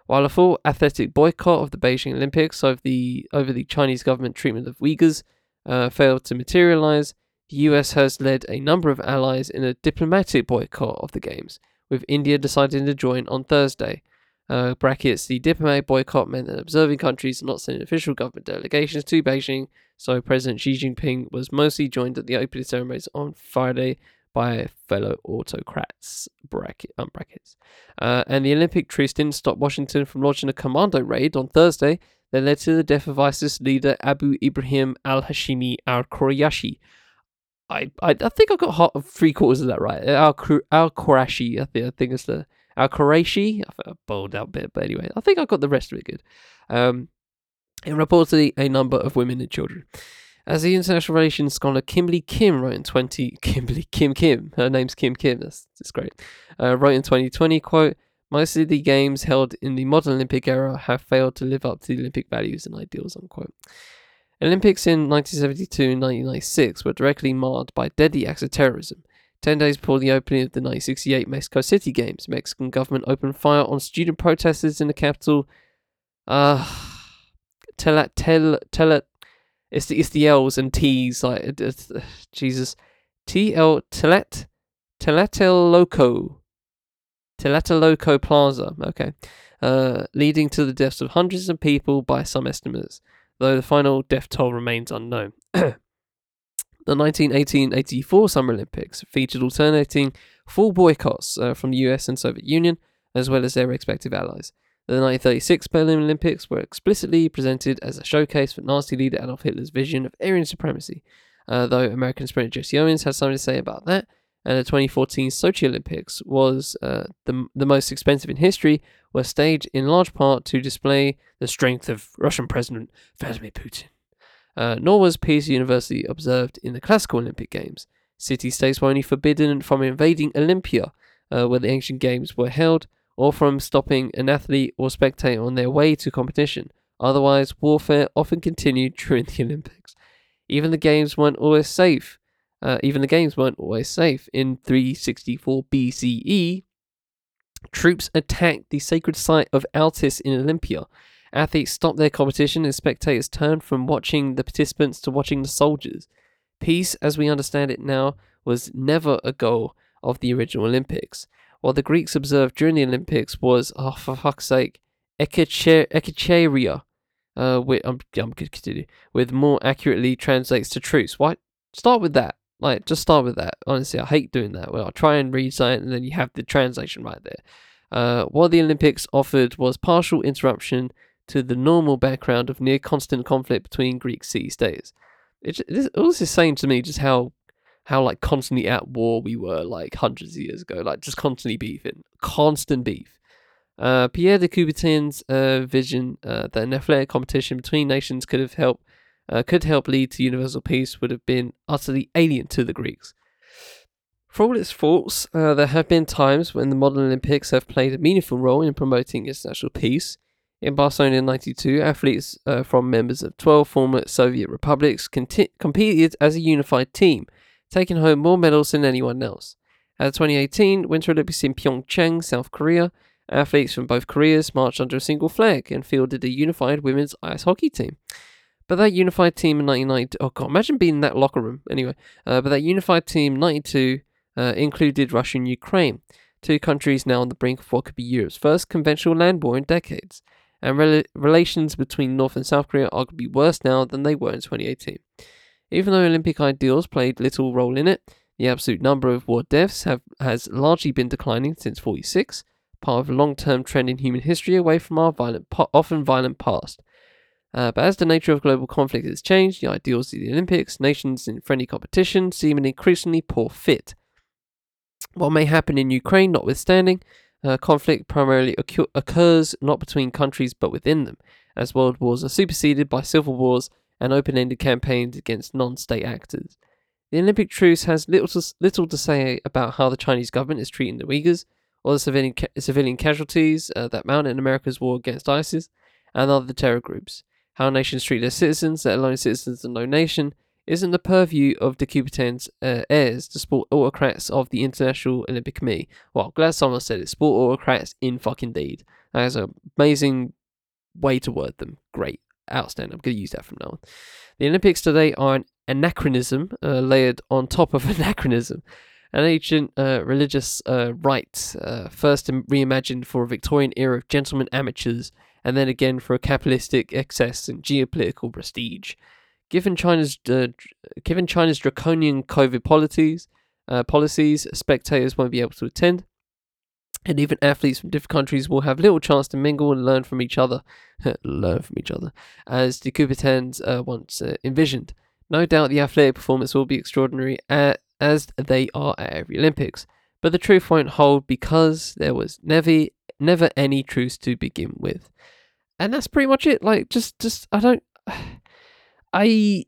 While a full athletic boycott of the Beijing Olympics over the, over the Chinese government treatment of Uyghurs uh, failed to materialize, the US has led a number of allies in a diplomatic boycott of the Games, with India deciding to join on Thursday. Uh, brackets, the diplomatic boycott meant that observing countries not sending official government delegations to Beijing, so President Xi Jinping was mostly joined at the opening ceremonies on Friday by fellow autocrats. Bracket, um, brackets. Uh, and the Olympic truce didn't stop Washington from launching a commando raid on Thursday that led to the death of ISIS leader Abu Ibrahim al Hashimi al Qurayshi, I, I, I think I got three quarters of that right. Al Qurashi, I think I think it's the Al Quraishi. I, I bowled out a bit, but anyway, I think I got the rest of it good. Um, and reportedly a number of women and children. As the international relations scholar Kimberly Kim wrote in 20, Kimberly Kim Kim, her name's Kim Kim, that's, that's great, uh, wrote in 2020, quote, most of the games held in the modern Olympic era have failed to live up to the Olympic values and ideals, unquote. Olympics in 1972 and 1996 were directly marred by deadly acts of terrorism. Ten days before the opening of the 1968 Mexico City Games, Mexican government opened fire on student protesters in the capital. Uh, tell tell tell it's the it's the L's and T's like uh, Jesus, T L Telet Tlatelolco, Tlatelolco Plaza. Okay, uh, leading to the deaths of hundreds of people by some estimates, though the final death toll remains unknown. the 1918-84 Summer Olympics featured alternating full boycotts uh, from the US and Soviet Union, as well as their respective allies. The 1936 Berlin Olympics were explicitly presented as a showcase for Nazi leader Adolf Hitler's vision of Aryan supremacy, uh, though American sprinter Jesse Owens has something to say about that. And the 2014 Sochi Olympics was uh, the, the most expensive in history, were staged in large part to display the strength of Russian President Vladimir Putin. Uh, nor was peace University observed in the classical Olympic Games. City states were only forbidden from invading Olympia, uh, where the ancient games were held, or from stopping an athlete or spectator on their way to competition. Otherwise, warfare often continued during the Olympics. Even the games weren't always safe. Uh, even the games weren't always safe. In 364 BCE, troops attacked the sacred site of Altis in Olympia. Athletes stopped their competition and spectators turned from watching the participants to watching the soldiers. Peace, as we understand it now, was never a goal of the original Olympics. What the Greeks observed during the Olympics was, oh, for fuck's sake, ekecheiria, uh, with, I'm, I'm continue, with more accurately translates to truce. Why? Start with that. Like, just start with that. Honestly, I hate doing that. Well, I try and read something and then you have the translation right there. Uh, what the Olympics offered was partial interruption to the normal background of near constant conflict between Greek city states. It, all this is saying to me just how how like constantly at war we were like hundreds of years ago, like just constantly beefing, constant beef. Uh, Pierre de Coubertin's uh, vision uh, that an athletic competition between nations could have helped uh, could help lead to universal peace would have been utterly alien to the Greeks. For all its faults, uh, there have been times when the modern Olympics have played a meaningful role in promoting international peace. In Barcelona in 92, athletes uh, from members of 12 former Soviet republics conti- competed as a unified team taking home more medals than anyone else. At the 2018 Winter Olympics in Pyeongchang, South Korea, athletes from both Koreas marched under a single flag and fielded a unified women's ice hockey team. But that unified team in 1992, oh god, imagine being in that locker room. Anyway, uh, but that unified team 92 uh, included Russia and Ukraine, two countries now on the brink of what could be Europe's first conventional land war in decades. And rel- relations between North and South Korea are arguably worse now than they were in 2018. Even though Olympic ideals played little role in it, the absolute number of war deaths have, has largely been declining since 46, part of a long-term trend in human history away from our violent, often violent past. Uh, but as the nature of global conflict has changed, the ideals of the Olympics, nations in friendly competition seem an increasingly poor fit. What may happen in Ukraine, notwithstanding, uh, conflict primarily occur- occurs not between countries but within them, as world wars are superseded by civil wars and open ended campaigns against non state actors. The Olympic truce has little to, little to say about how the Chinese government is treating the Uyghurs or the civilian, ca- civilian casualties uh, that mount in America's war against ISIS and other terror groups. How nations treat their citizens, let alone citizens of no nation, isn't the purview of Coubertin's uh, heirs, the sport autocrats of the International Olympic Committee. Well, glad someone said it. Sport autocrats in fucking deed. That is an amazing way to word them. Great outstanding. I'm going to use that from now on. The Olympics today are an anachronism uh, layered on top of anachronism. An ancient uh, religious uh, rite, uh, first reimagined for a Victorian era of gentlemen amateurs, and then again for a capitalistic excess and geopolitical prestige. Given China's uh, given China's draconian COVID policies, uh, policies, spectators won't be able to attend, and even athletes from different countries will have little chance to mingle and learn from each other. learn from each other, as the Coubertins uh, once envisioned. No doubt the athletic performance will be extraordinary at, as they are at every Olympics, but the truth won't hold because there was never never any truce to begin with, and that's pretty much it. Like, just just I don't, I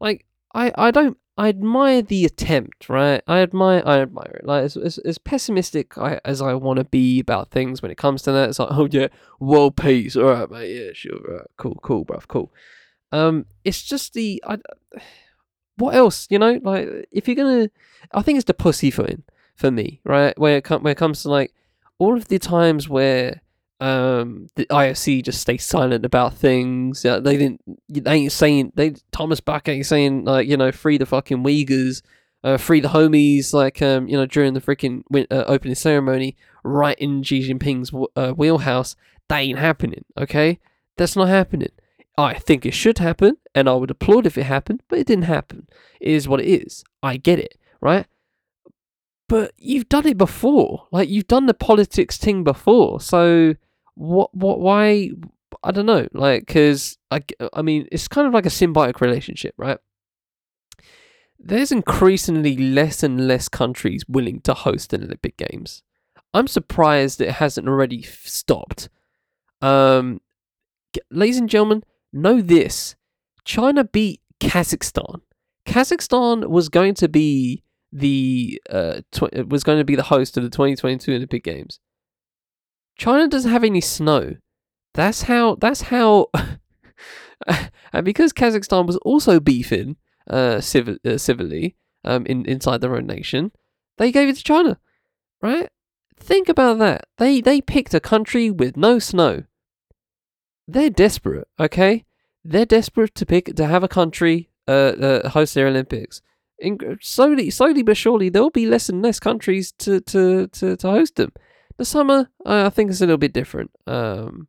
like I I don't I admire the attempt, right? I admire, I admire it. Like as as, as pessimistic I, as I want to be about things when it comes to that, it's like, oh yeah, world peace, all right, mate, yeah, sure, right, cool, cool, bruv, cool. Um, it's just the, I, what else, you know? Like if you're gonna, I think it's the pussyfooting for me, right? Where it com- where it comes to like all of the times where um, the IOC just stay silent about things. they didn't. They ain't saying. They Thomas Bach ain't saying like you know free the fucking Uyghurs uh, free the homies, like um, you know, during the freaking uh, opening ceremony, right in Xi Jinping's uh, wheelhouse. That ain't happening. Okay, that's not happening. I think it should happen, and I would applaud if it happened, but it didn't happen. It is what it is. I get it, right? But you've done it before. Like you've done the politics thing before. So what? What? Why? I don't know. Like, because I, I mean, it's kind of like a symbiotic relationship, right? There's increasingly less and less countries willing to host an Olympic Games. I'm surprised it hasn't already stopped. Um, ladies and gentlemen, know this: China beat Kazakhstan. Kazakhstan was going to be the uh, tw- was going to be the host of the 2022 Olympic Games. China doesn't have any snow. That's how. That's how. and because Kazakhstan was also beefing uh, uh, civilly um, in inside their own nation, they gave it to China, right? Think about that. They they picked a country with no snow. They're desperate, okay? They're desperate to pick to have a country uh, uh host their Olympics. In, slowly, slowly but surely, there will be less and less countries to to to, to host them. The summer, I think, is a little bit different. Um,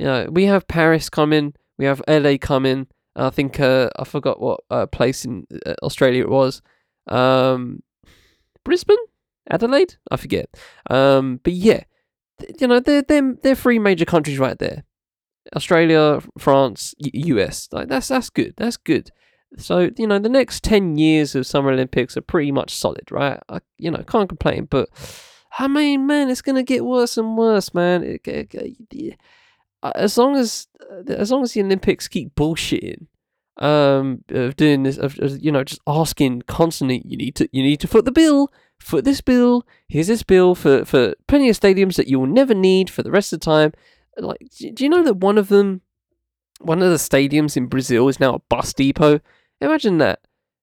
you know, we have Paris coming, we have LA coming. I think uh, I forgot what uh, place in uh, Australia it was. Um, Brisbane, Adelaide, I forget. Um, but yeah, th- you know, they're they're they're three major countries right there. Australia, France, U- US. Like that's that's good. That's good. So you know, the next ten years of Summer Olympics are pretty much solid, right? I, you know, can't complain. But I mean, man, it's gonna get worse and worse, man. It, it, it, uh, as long as uh, as long as the Olympics keep bullshitting, um, of doing this, of, of, you know, just asking constantly, you need to you need to foot the bill, foot this bill. Here's this bill for for plenty of stadiums that you will never need for the rest of the time. Like, do you know that one of them, one of the stadiums in Brazil is now a bus depot? Imagine that.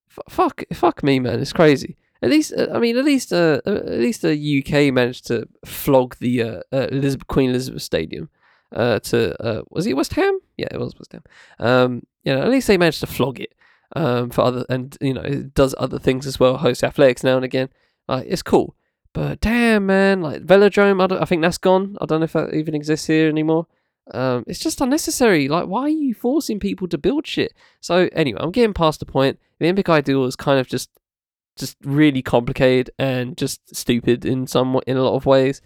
F- fuck, fuck me, man. It's crazy. At least, uh, I mean, at least, uh, at least the UK managed to flog the uh, uh, Elizabeth, Queen Elizabeth Stadium uh, to uh, was it West Ham? Yeah, it was West Ham. Um, you know, at least they managed to flog it. Um, for other and you know it does other things as well. Host athletics now and again. Like it's cool, but damn man, like Velodrome, I, I think that's gone. I don't know if that even exists here anymore. Um, it's just unnecessary. Like, why are you forcing people to build shit? So anyway, I'm getting past the point. The Olympic ideal is kind of just, just really complicated and just stupid in some in a lot of ways.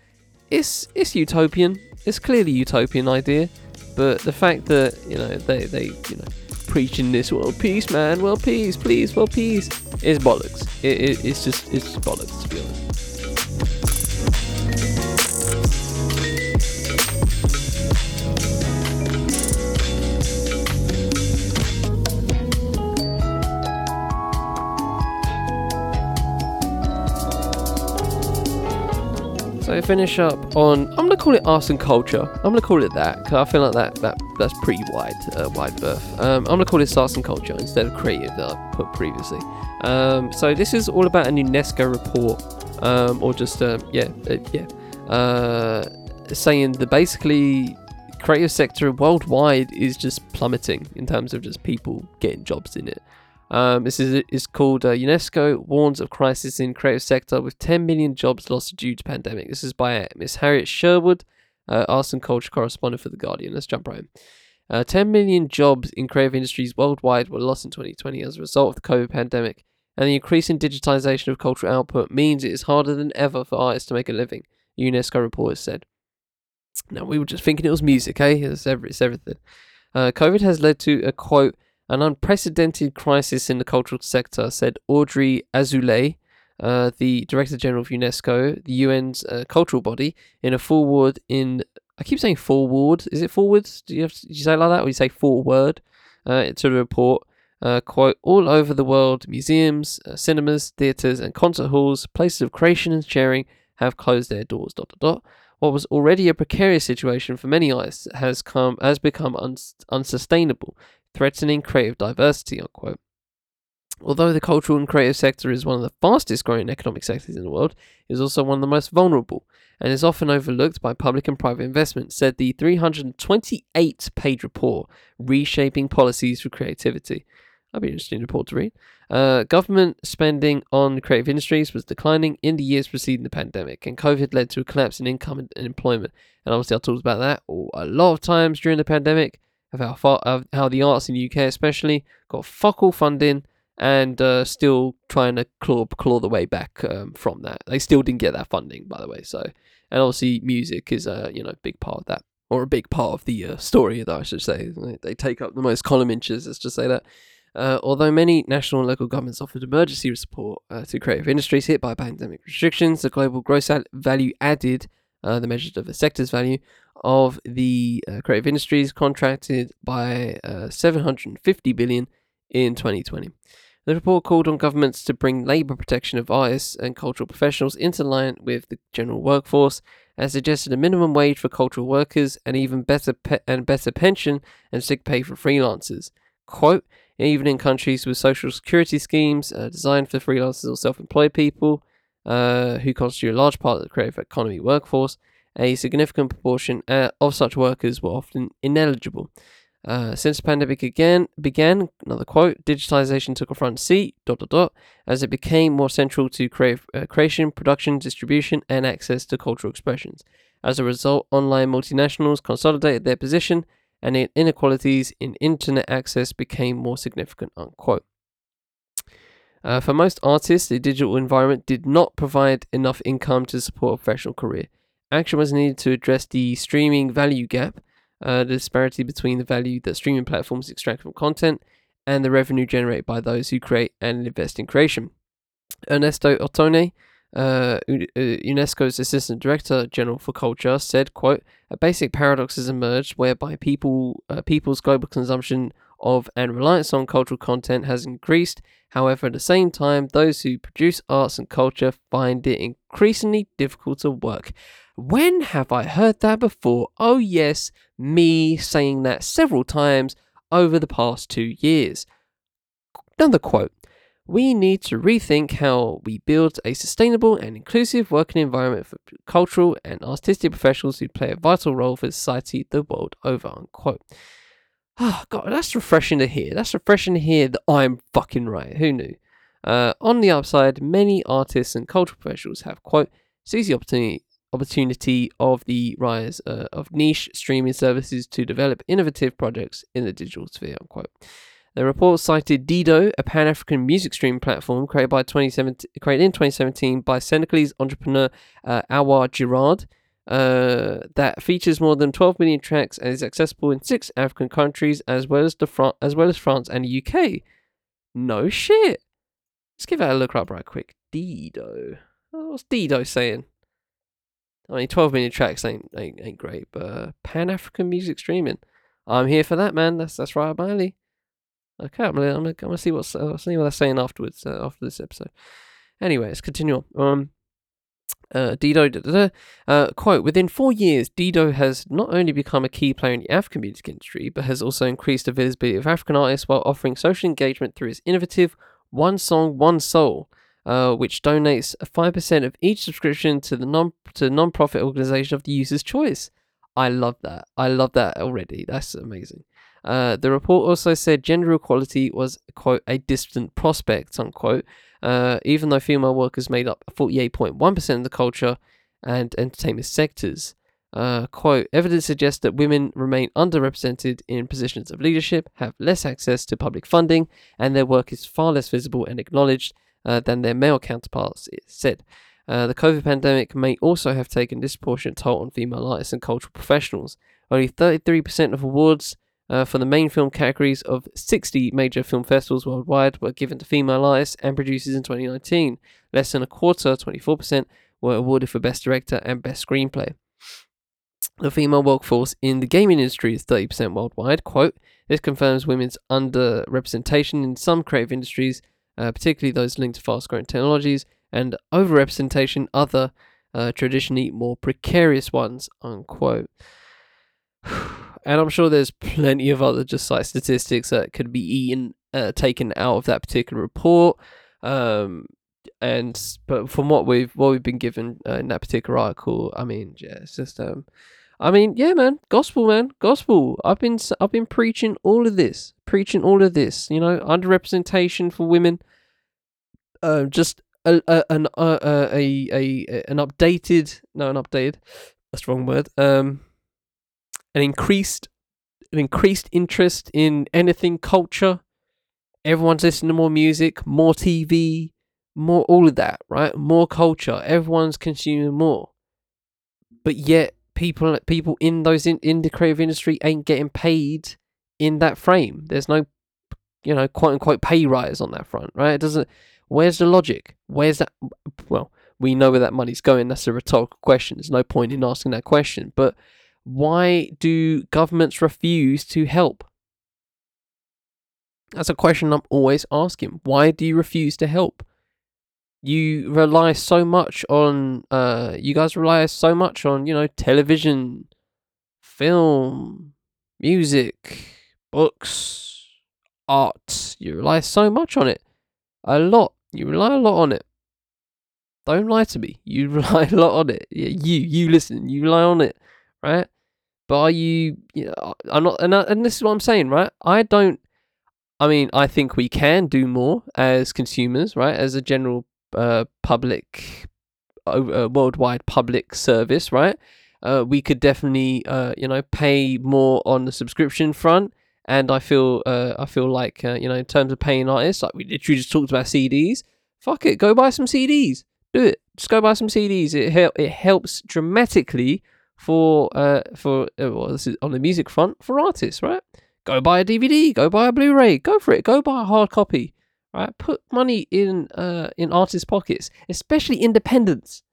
It's it's utopian it's clearly utopian idea, but the fact that you know they they you know preaching this world peace, man, world peace, please, world peace, is bollocks. It, it, it's just it's just bollocks to be honest. So finish up on. I'm gonna call it arts and culture. I'm gonna call it that because I feel like that that that's pretty wide uh, wide berth. Um, I'm gonna call it arts and culture instead of creative that I put previously. Um, so this is all about an UNESCO report, um, or just uh, yeah uh, yeah, saying that basically creative sector worldwide is just plummeting in terms of just people getting jobs in it. Um, this is is called uh, UNESCO warns of crisis in creative sector with 10 million jobs lost due to pandemic. This is by Miss Harriet Sherwood, uh, arts and culture correspondent for the Guardian. Let's jump right in. Uh, 10 million jobs in creative industries worldwide were lost in 2020 as a result of the COVID pandemic, and the increasing digitization of cultural output means it is harder than ever for artists to make a living. UNESCO report has said. Now we were just thinking it was music, eh? It's, every, it's everything. Uh, COVID has led to a quote an unprecedented crisis in the cultural sector, said Audrey Azoulay, uh, the Director General of UNESCO, the UN's uh, cultural body, in a forward in. I keep saying forward. Is it forward? Do you, have do you say like that, or you say forward? Uh, to the report, uh, quote: All over the world, museums, uh, cinemas, theatres, and concert halls, places of creation and sharing, have closed their doors. Dot dot dot. What was already a precarious situation for many artists has come has become uns- unsustainable threatening creative diversity, unquote. Although the cultural and creative sector is one of the fastest growing economic sectors in the world, it is also one of the most vulnerable and is often overlooked by public and private investment, said the 328 page report, Reshaping Policies for Creativity. That'd be an interesting report to read. Uh, government spending on creative industries was declining in the years preceding the pandemic, and COVID led to a collapse in income and employment. And obviously, I talked about that a lot of times during the pandemic of how far, of how the arts in the UK, especially, got fuck all funding and uh, still trying to claw claw the way back um, from that. They still didn't get that funding, by the way. So, and obviously, music is a you know big part of that, or a big part of the uh, story, though I should say. They take up the most column inches. Let's just say that. Uh, although many national and local governments offered emergency support uh, to creative industries hit by pandemic restrictions, the global gross value added, uh, the measure of the sector's value of the uh, creative industries, contracted by uh, 750 billion in 2020. The report called on governments to bring labour protection of artists and cultural professionals into line with the general workforce, and suggested a minimum wage for cultural workers and even better pe- and better pension and sick pay for freelancers. Quote, even in countries with social security schemes uh, designed for freelancers or self employed people uh, who constitute a large part of the creative economy workforce, a significant proportion uh, of such workers were often ineligible. Uh, since the pandemic again began, another quote, digitalization took a front seat, dot dot dot, as it became more central to creative, uh, creation, production, distribution, and access to cultural expressions. As a result, online multinationals consolidated their position and inequalities in internet access became more significant. Unquote. Uh, for most artists, the digital environment did not provide enough income to support a professional career. Action was needed to address the streaming value gap, uh, the disparity between the value that streaming platforms extract from content and the revenue generated by those who create and invest in creation. Ernesto Ottone, uh, uh, UNESCO's Assistant Director General for Culture said, "quote A basic paradox has emerged whereby people uh, people's global consumption of and reliance on cultural content has increased. However, at the same time, those who produce arts and culture find it increasingly difficult to work." When have I heard that before? Oh yes, me saying that several times over the past two years. Another quote we need to rethink how we build a sustainable and inclusive working environment for cultural and artistic professionals who play a vital role for society the world over. Unquote. Oh, God, that's refreshing to hear. That's refreshing to hear that I'm fucking right. Who knew? Uh, on the upside, many artists and cultural professionals have, quote, seized the opportunity, opportunity of the rise uh, of niche streaming services to develop innovative projects in the digital sphere, unquote. The report cited Deedo, a Pan African music streaming platform created by 2017, created in 2017 by Senegalese entrepreneur uh, Awa Girard, uh, that features more than 12 million tracks and is accessible in six African countries as well as the Fran- as well as France and the UK. No shit. Let's give that a look up right quick. Deedo. What's Deedo saying? I mean, 12 million tracks ain't ain't, ain't great, but uh, Pan African music streaming. I'm here for that, man. That's that's right up. Okay, I'm gonna, I'm gonna, I'm gonna see what's uh, see what they're saying afterwards uh, after this episode. Anyway, let's continue on. Um, uh, Deedo, da, da, da. Uh, quote, within four years, Deedo has not only become a key player in the African music industry, but has also increased the visibility of African artists while offering social engagement through its innovative One Song, One Soul, uh, which donates 5% of each subscription to the non to non-profit organization of the user's choice. I love that. I love that already. That's amazing. Uh, the report also said gender equality was, quote, a distant prospect, unquote, uh, even though female workers made up 48.1% of the culture and entertainment sectors. Uh, quote, evidence suggests that women remain underrepresented in positions of leadership, have less access to public funding, and their work is far less visible and acknowledged uh, than their male counterparts, it said. Uh, the COVID pandemic may also have taken disproportionate toll on female artists and cultural professionals. Only 33% of awards uh, for the main film categories of 60 major film festivals worldwide were given to female artists and producers in 2019. Less than a quarter, 24%, were awarded for Best Director and Best Screenplay. The female workforce in the gaming industry is 30% worldwide. Quote, this confirms women's underrepresentation in some creative industries, uh, particularly those linked to fast growing technologies, and overrepresentation other uh, traditionally more precarious ones, unquote. And I'm sure there's plenty of other just like statistics that could be eaten, uh, taken out of that particular report. Um, and but from what we've what we've been given uh, in that particular article, I mean, yeah, it's just um, I mean, yeah, man, gospel, man, gospel. I've been I've been preaching all of this, preaching all of this. You know, underrepresentation for women. Uh, just a, a an uh, a, a a an updated no an updated that's the wrong word um an increased an increased interest in anything culture everyone's listening to more music more tv more all of that right more culture everyone's consuming more but yet people people in those in, in the creative industry ain't getting paid in that frame there's no you know quote unquote pay rise on that front right it doesn't Where's the logic? Where's that? Well, we know where that money's going. That's a rhetorical question. There's no point in asking that question. But why do governments refuse to help? That's a question I'm always asking. Why do you refuse to help? You rely so much on, uh, you guys rely so much on, you know, television, film, music, books, art. You rely so much on it. A lot. You rely a lot on it. Don't lie to me. You rely a lot on it. Yeah, you, you listen. You rely on it, right? But are you? you know, I'm not, and I, and this is what I'm saying, right? I don't. I mean, I think we can do more as consumers, right? As a general uh, public, uh, worldwide public service, right? Uh, we could definitely, uh, you know, pay more on the subscription front and I feel uh, I feel like uh, you know in terms of paying artists, like we literally just talked about CDs. Fuck it, go buy some CDs. Do it. Just go buy some CDs. It help. It helps dramatically for uh for uh, well, this is on the music front for artists, right? Go buy a DVD. Go buy a Blu-ray. Go for it. Go buy a hard copy. Right? Put money in uh in artists' pockets, especially independents.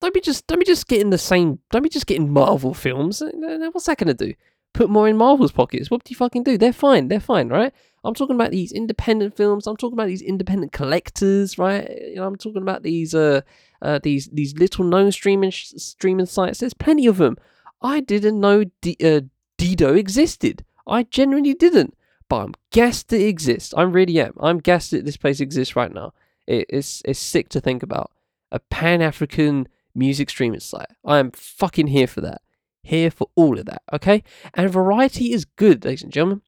Don't be just don't be just getting the same. Don't be just getting Marvel films. What's that gonna do? put more in Marvel's pockets. What do you fucking do? They're fine. They're fine, right? I'm talking about these independent films. I'm talking about these independent collectors, right? You know, I'm talking about these uh, uh these these little known streaming streaming sites. There's plenty of them. I didn't know D- uh, Deedo existed. I genuinely didn't. But I'm gassed it exists. I really am. I'm gassed that this place exists right now. It, it's it's sick to think about. A Pan African music streaming site. I am fucking here for that here for all of that. Okay, and variety is good, ladies and gentlemen.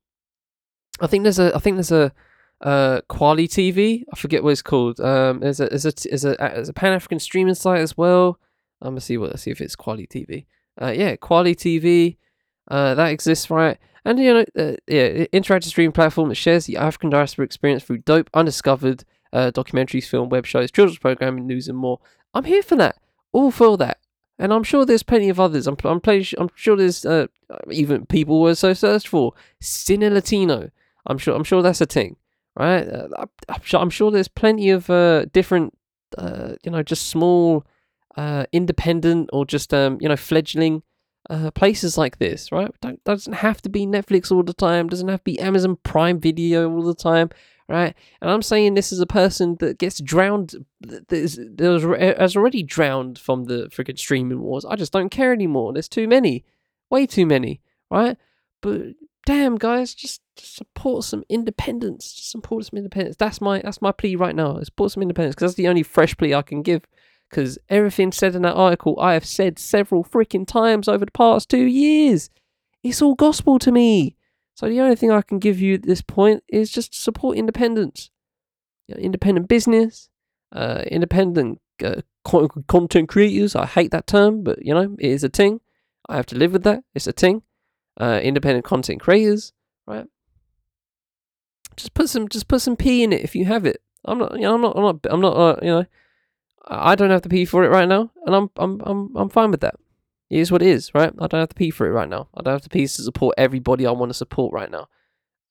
I think there's a I think there's a uh Kweli TV. I forget what it's called. Um, there's a there's a there's a there's a Pan African streaming site as well. I'm gonna see what let's see if it's Kweli TV. Uh, yeah, Kweli TV. Uh, that exists, right? And you know, uh, yeah, interactive streaming platform that shares the African diaspora experience through dope, undiscovered uh, documentaries, film, web shows, children's programming, news, and more. I'm here for that. All for that and I'm sure there's plenty of others. I'm I'm, plenty, I'm sure there's uh, even people were so searched for Cine Latino. I'm sure I'm sure that's a thing, right? Uh, I'm, sure, there's plenty of uh, different, uh, you know, just small, uh, independent or just um, you know, fledgling uh, places like this, right? Don't doesn't have to be Netflix all the time. Doesn't have to be Amazon Prime Video all the time right? And I'm saying this is a person that gets drowned, that has already drowned from the freaking streaming wars. I just don't care anymore. There's too many, way too many, right? But damn, guys, just, just support some independence. Just support some independence. That's my that's my plea right now. Support some independence because that's the only fresh plea I can give. Because everything said in that article, I have said several freaking times over the past two years. It's all gospel to me. So the only thing I can give you at this point is just support independence, you know, independent business, uh, independent uh, content creators. I hate that term, but you know it is a thing. I have to live with that. It's a thing. Uh, independent content creators, right? Just put some, just put some P in it if you have it. I'm not, you know, I'm not, I'm not, I'm not, uh, you know, I don't have the P for it right now, and I'm, I'm, I'm, I'm fine with that. It is what it is, right? I don't have to pee for it right now. I don't have to pee to support everybody I want to support right now.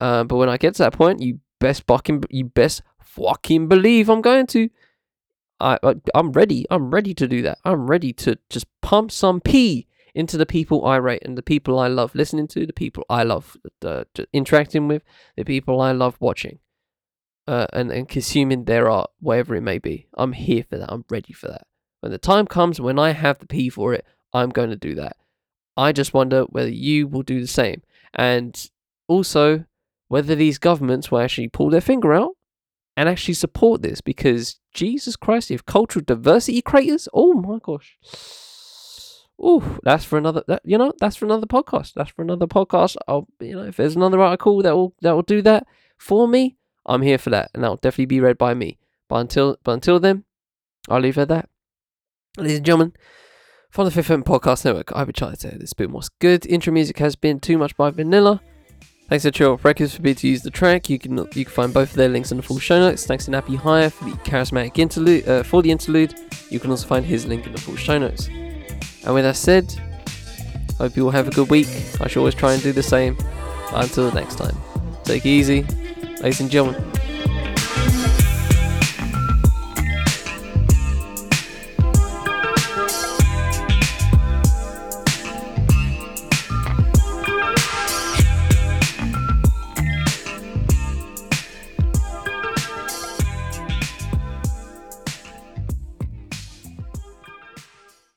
Uh, but when I get to that point, you best fucking, you best fucking believe I'm going to. I, I I'm ready. I'm ready to do that. I'm ready to just pump some pee into the people I rate and the people I love listening to, the people I love interacting with, the people I love watching, uh, and and consuming their art, whatever it may be. I'm here for that. I'm ready for that. When the time comes when I have the pee for it, I'm going to do that. I just wonder whether you will do the same. And also, whether these governments will actually pull their finger out and actually support this because Jesus Christ, if cultural diversity creators, oh my gosh. Ooh, that's for another. That, you know, that's for another podcast. That's for another podcast. I'll, you know, if there's another article that will that will do that for me, I'm here for that, and that'll definitely be read by me. But until, but until then, I'll leave it at that. Ladies and gentlemen, from the Fifth Element Podcast Network, I've been to say this bit more good. Intro music has been Too Much by Vanilla. Thanks to Chill Records for being to use the track. You can you can find both of their links in the full show notes. Thanks to Nappy Hire for the charismatic interlude uh, for the interlude. You can also find his link in the full show notes. And with that said, hope you all have a good week. I shall always try and do the same. Until next time, take it easy, ladies and gentlemen.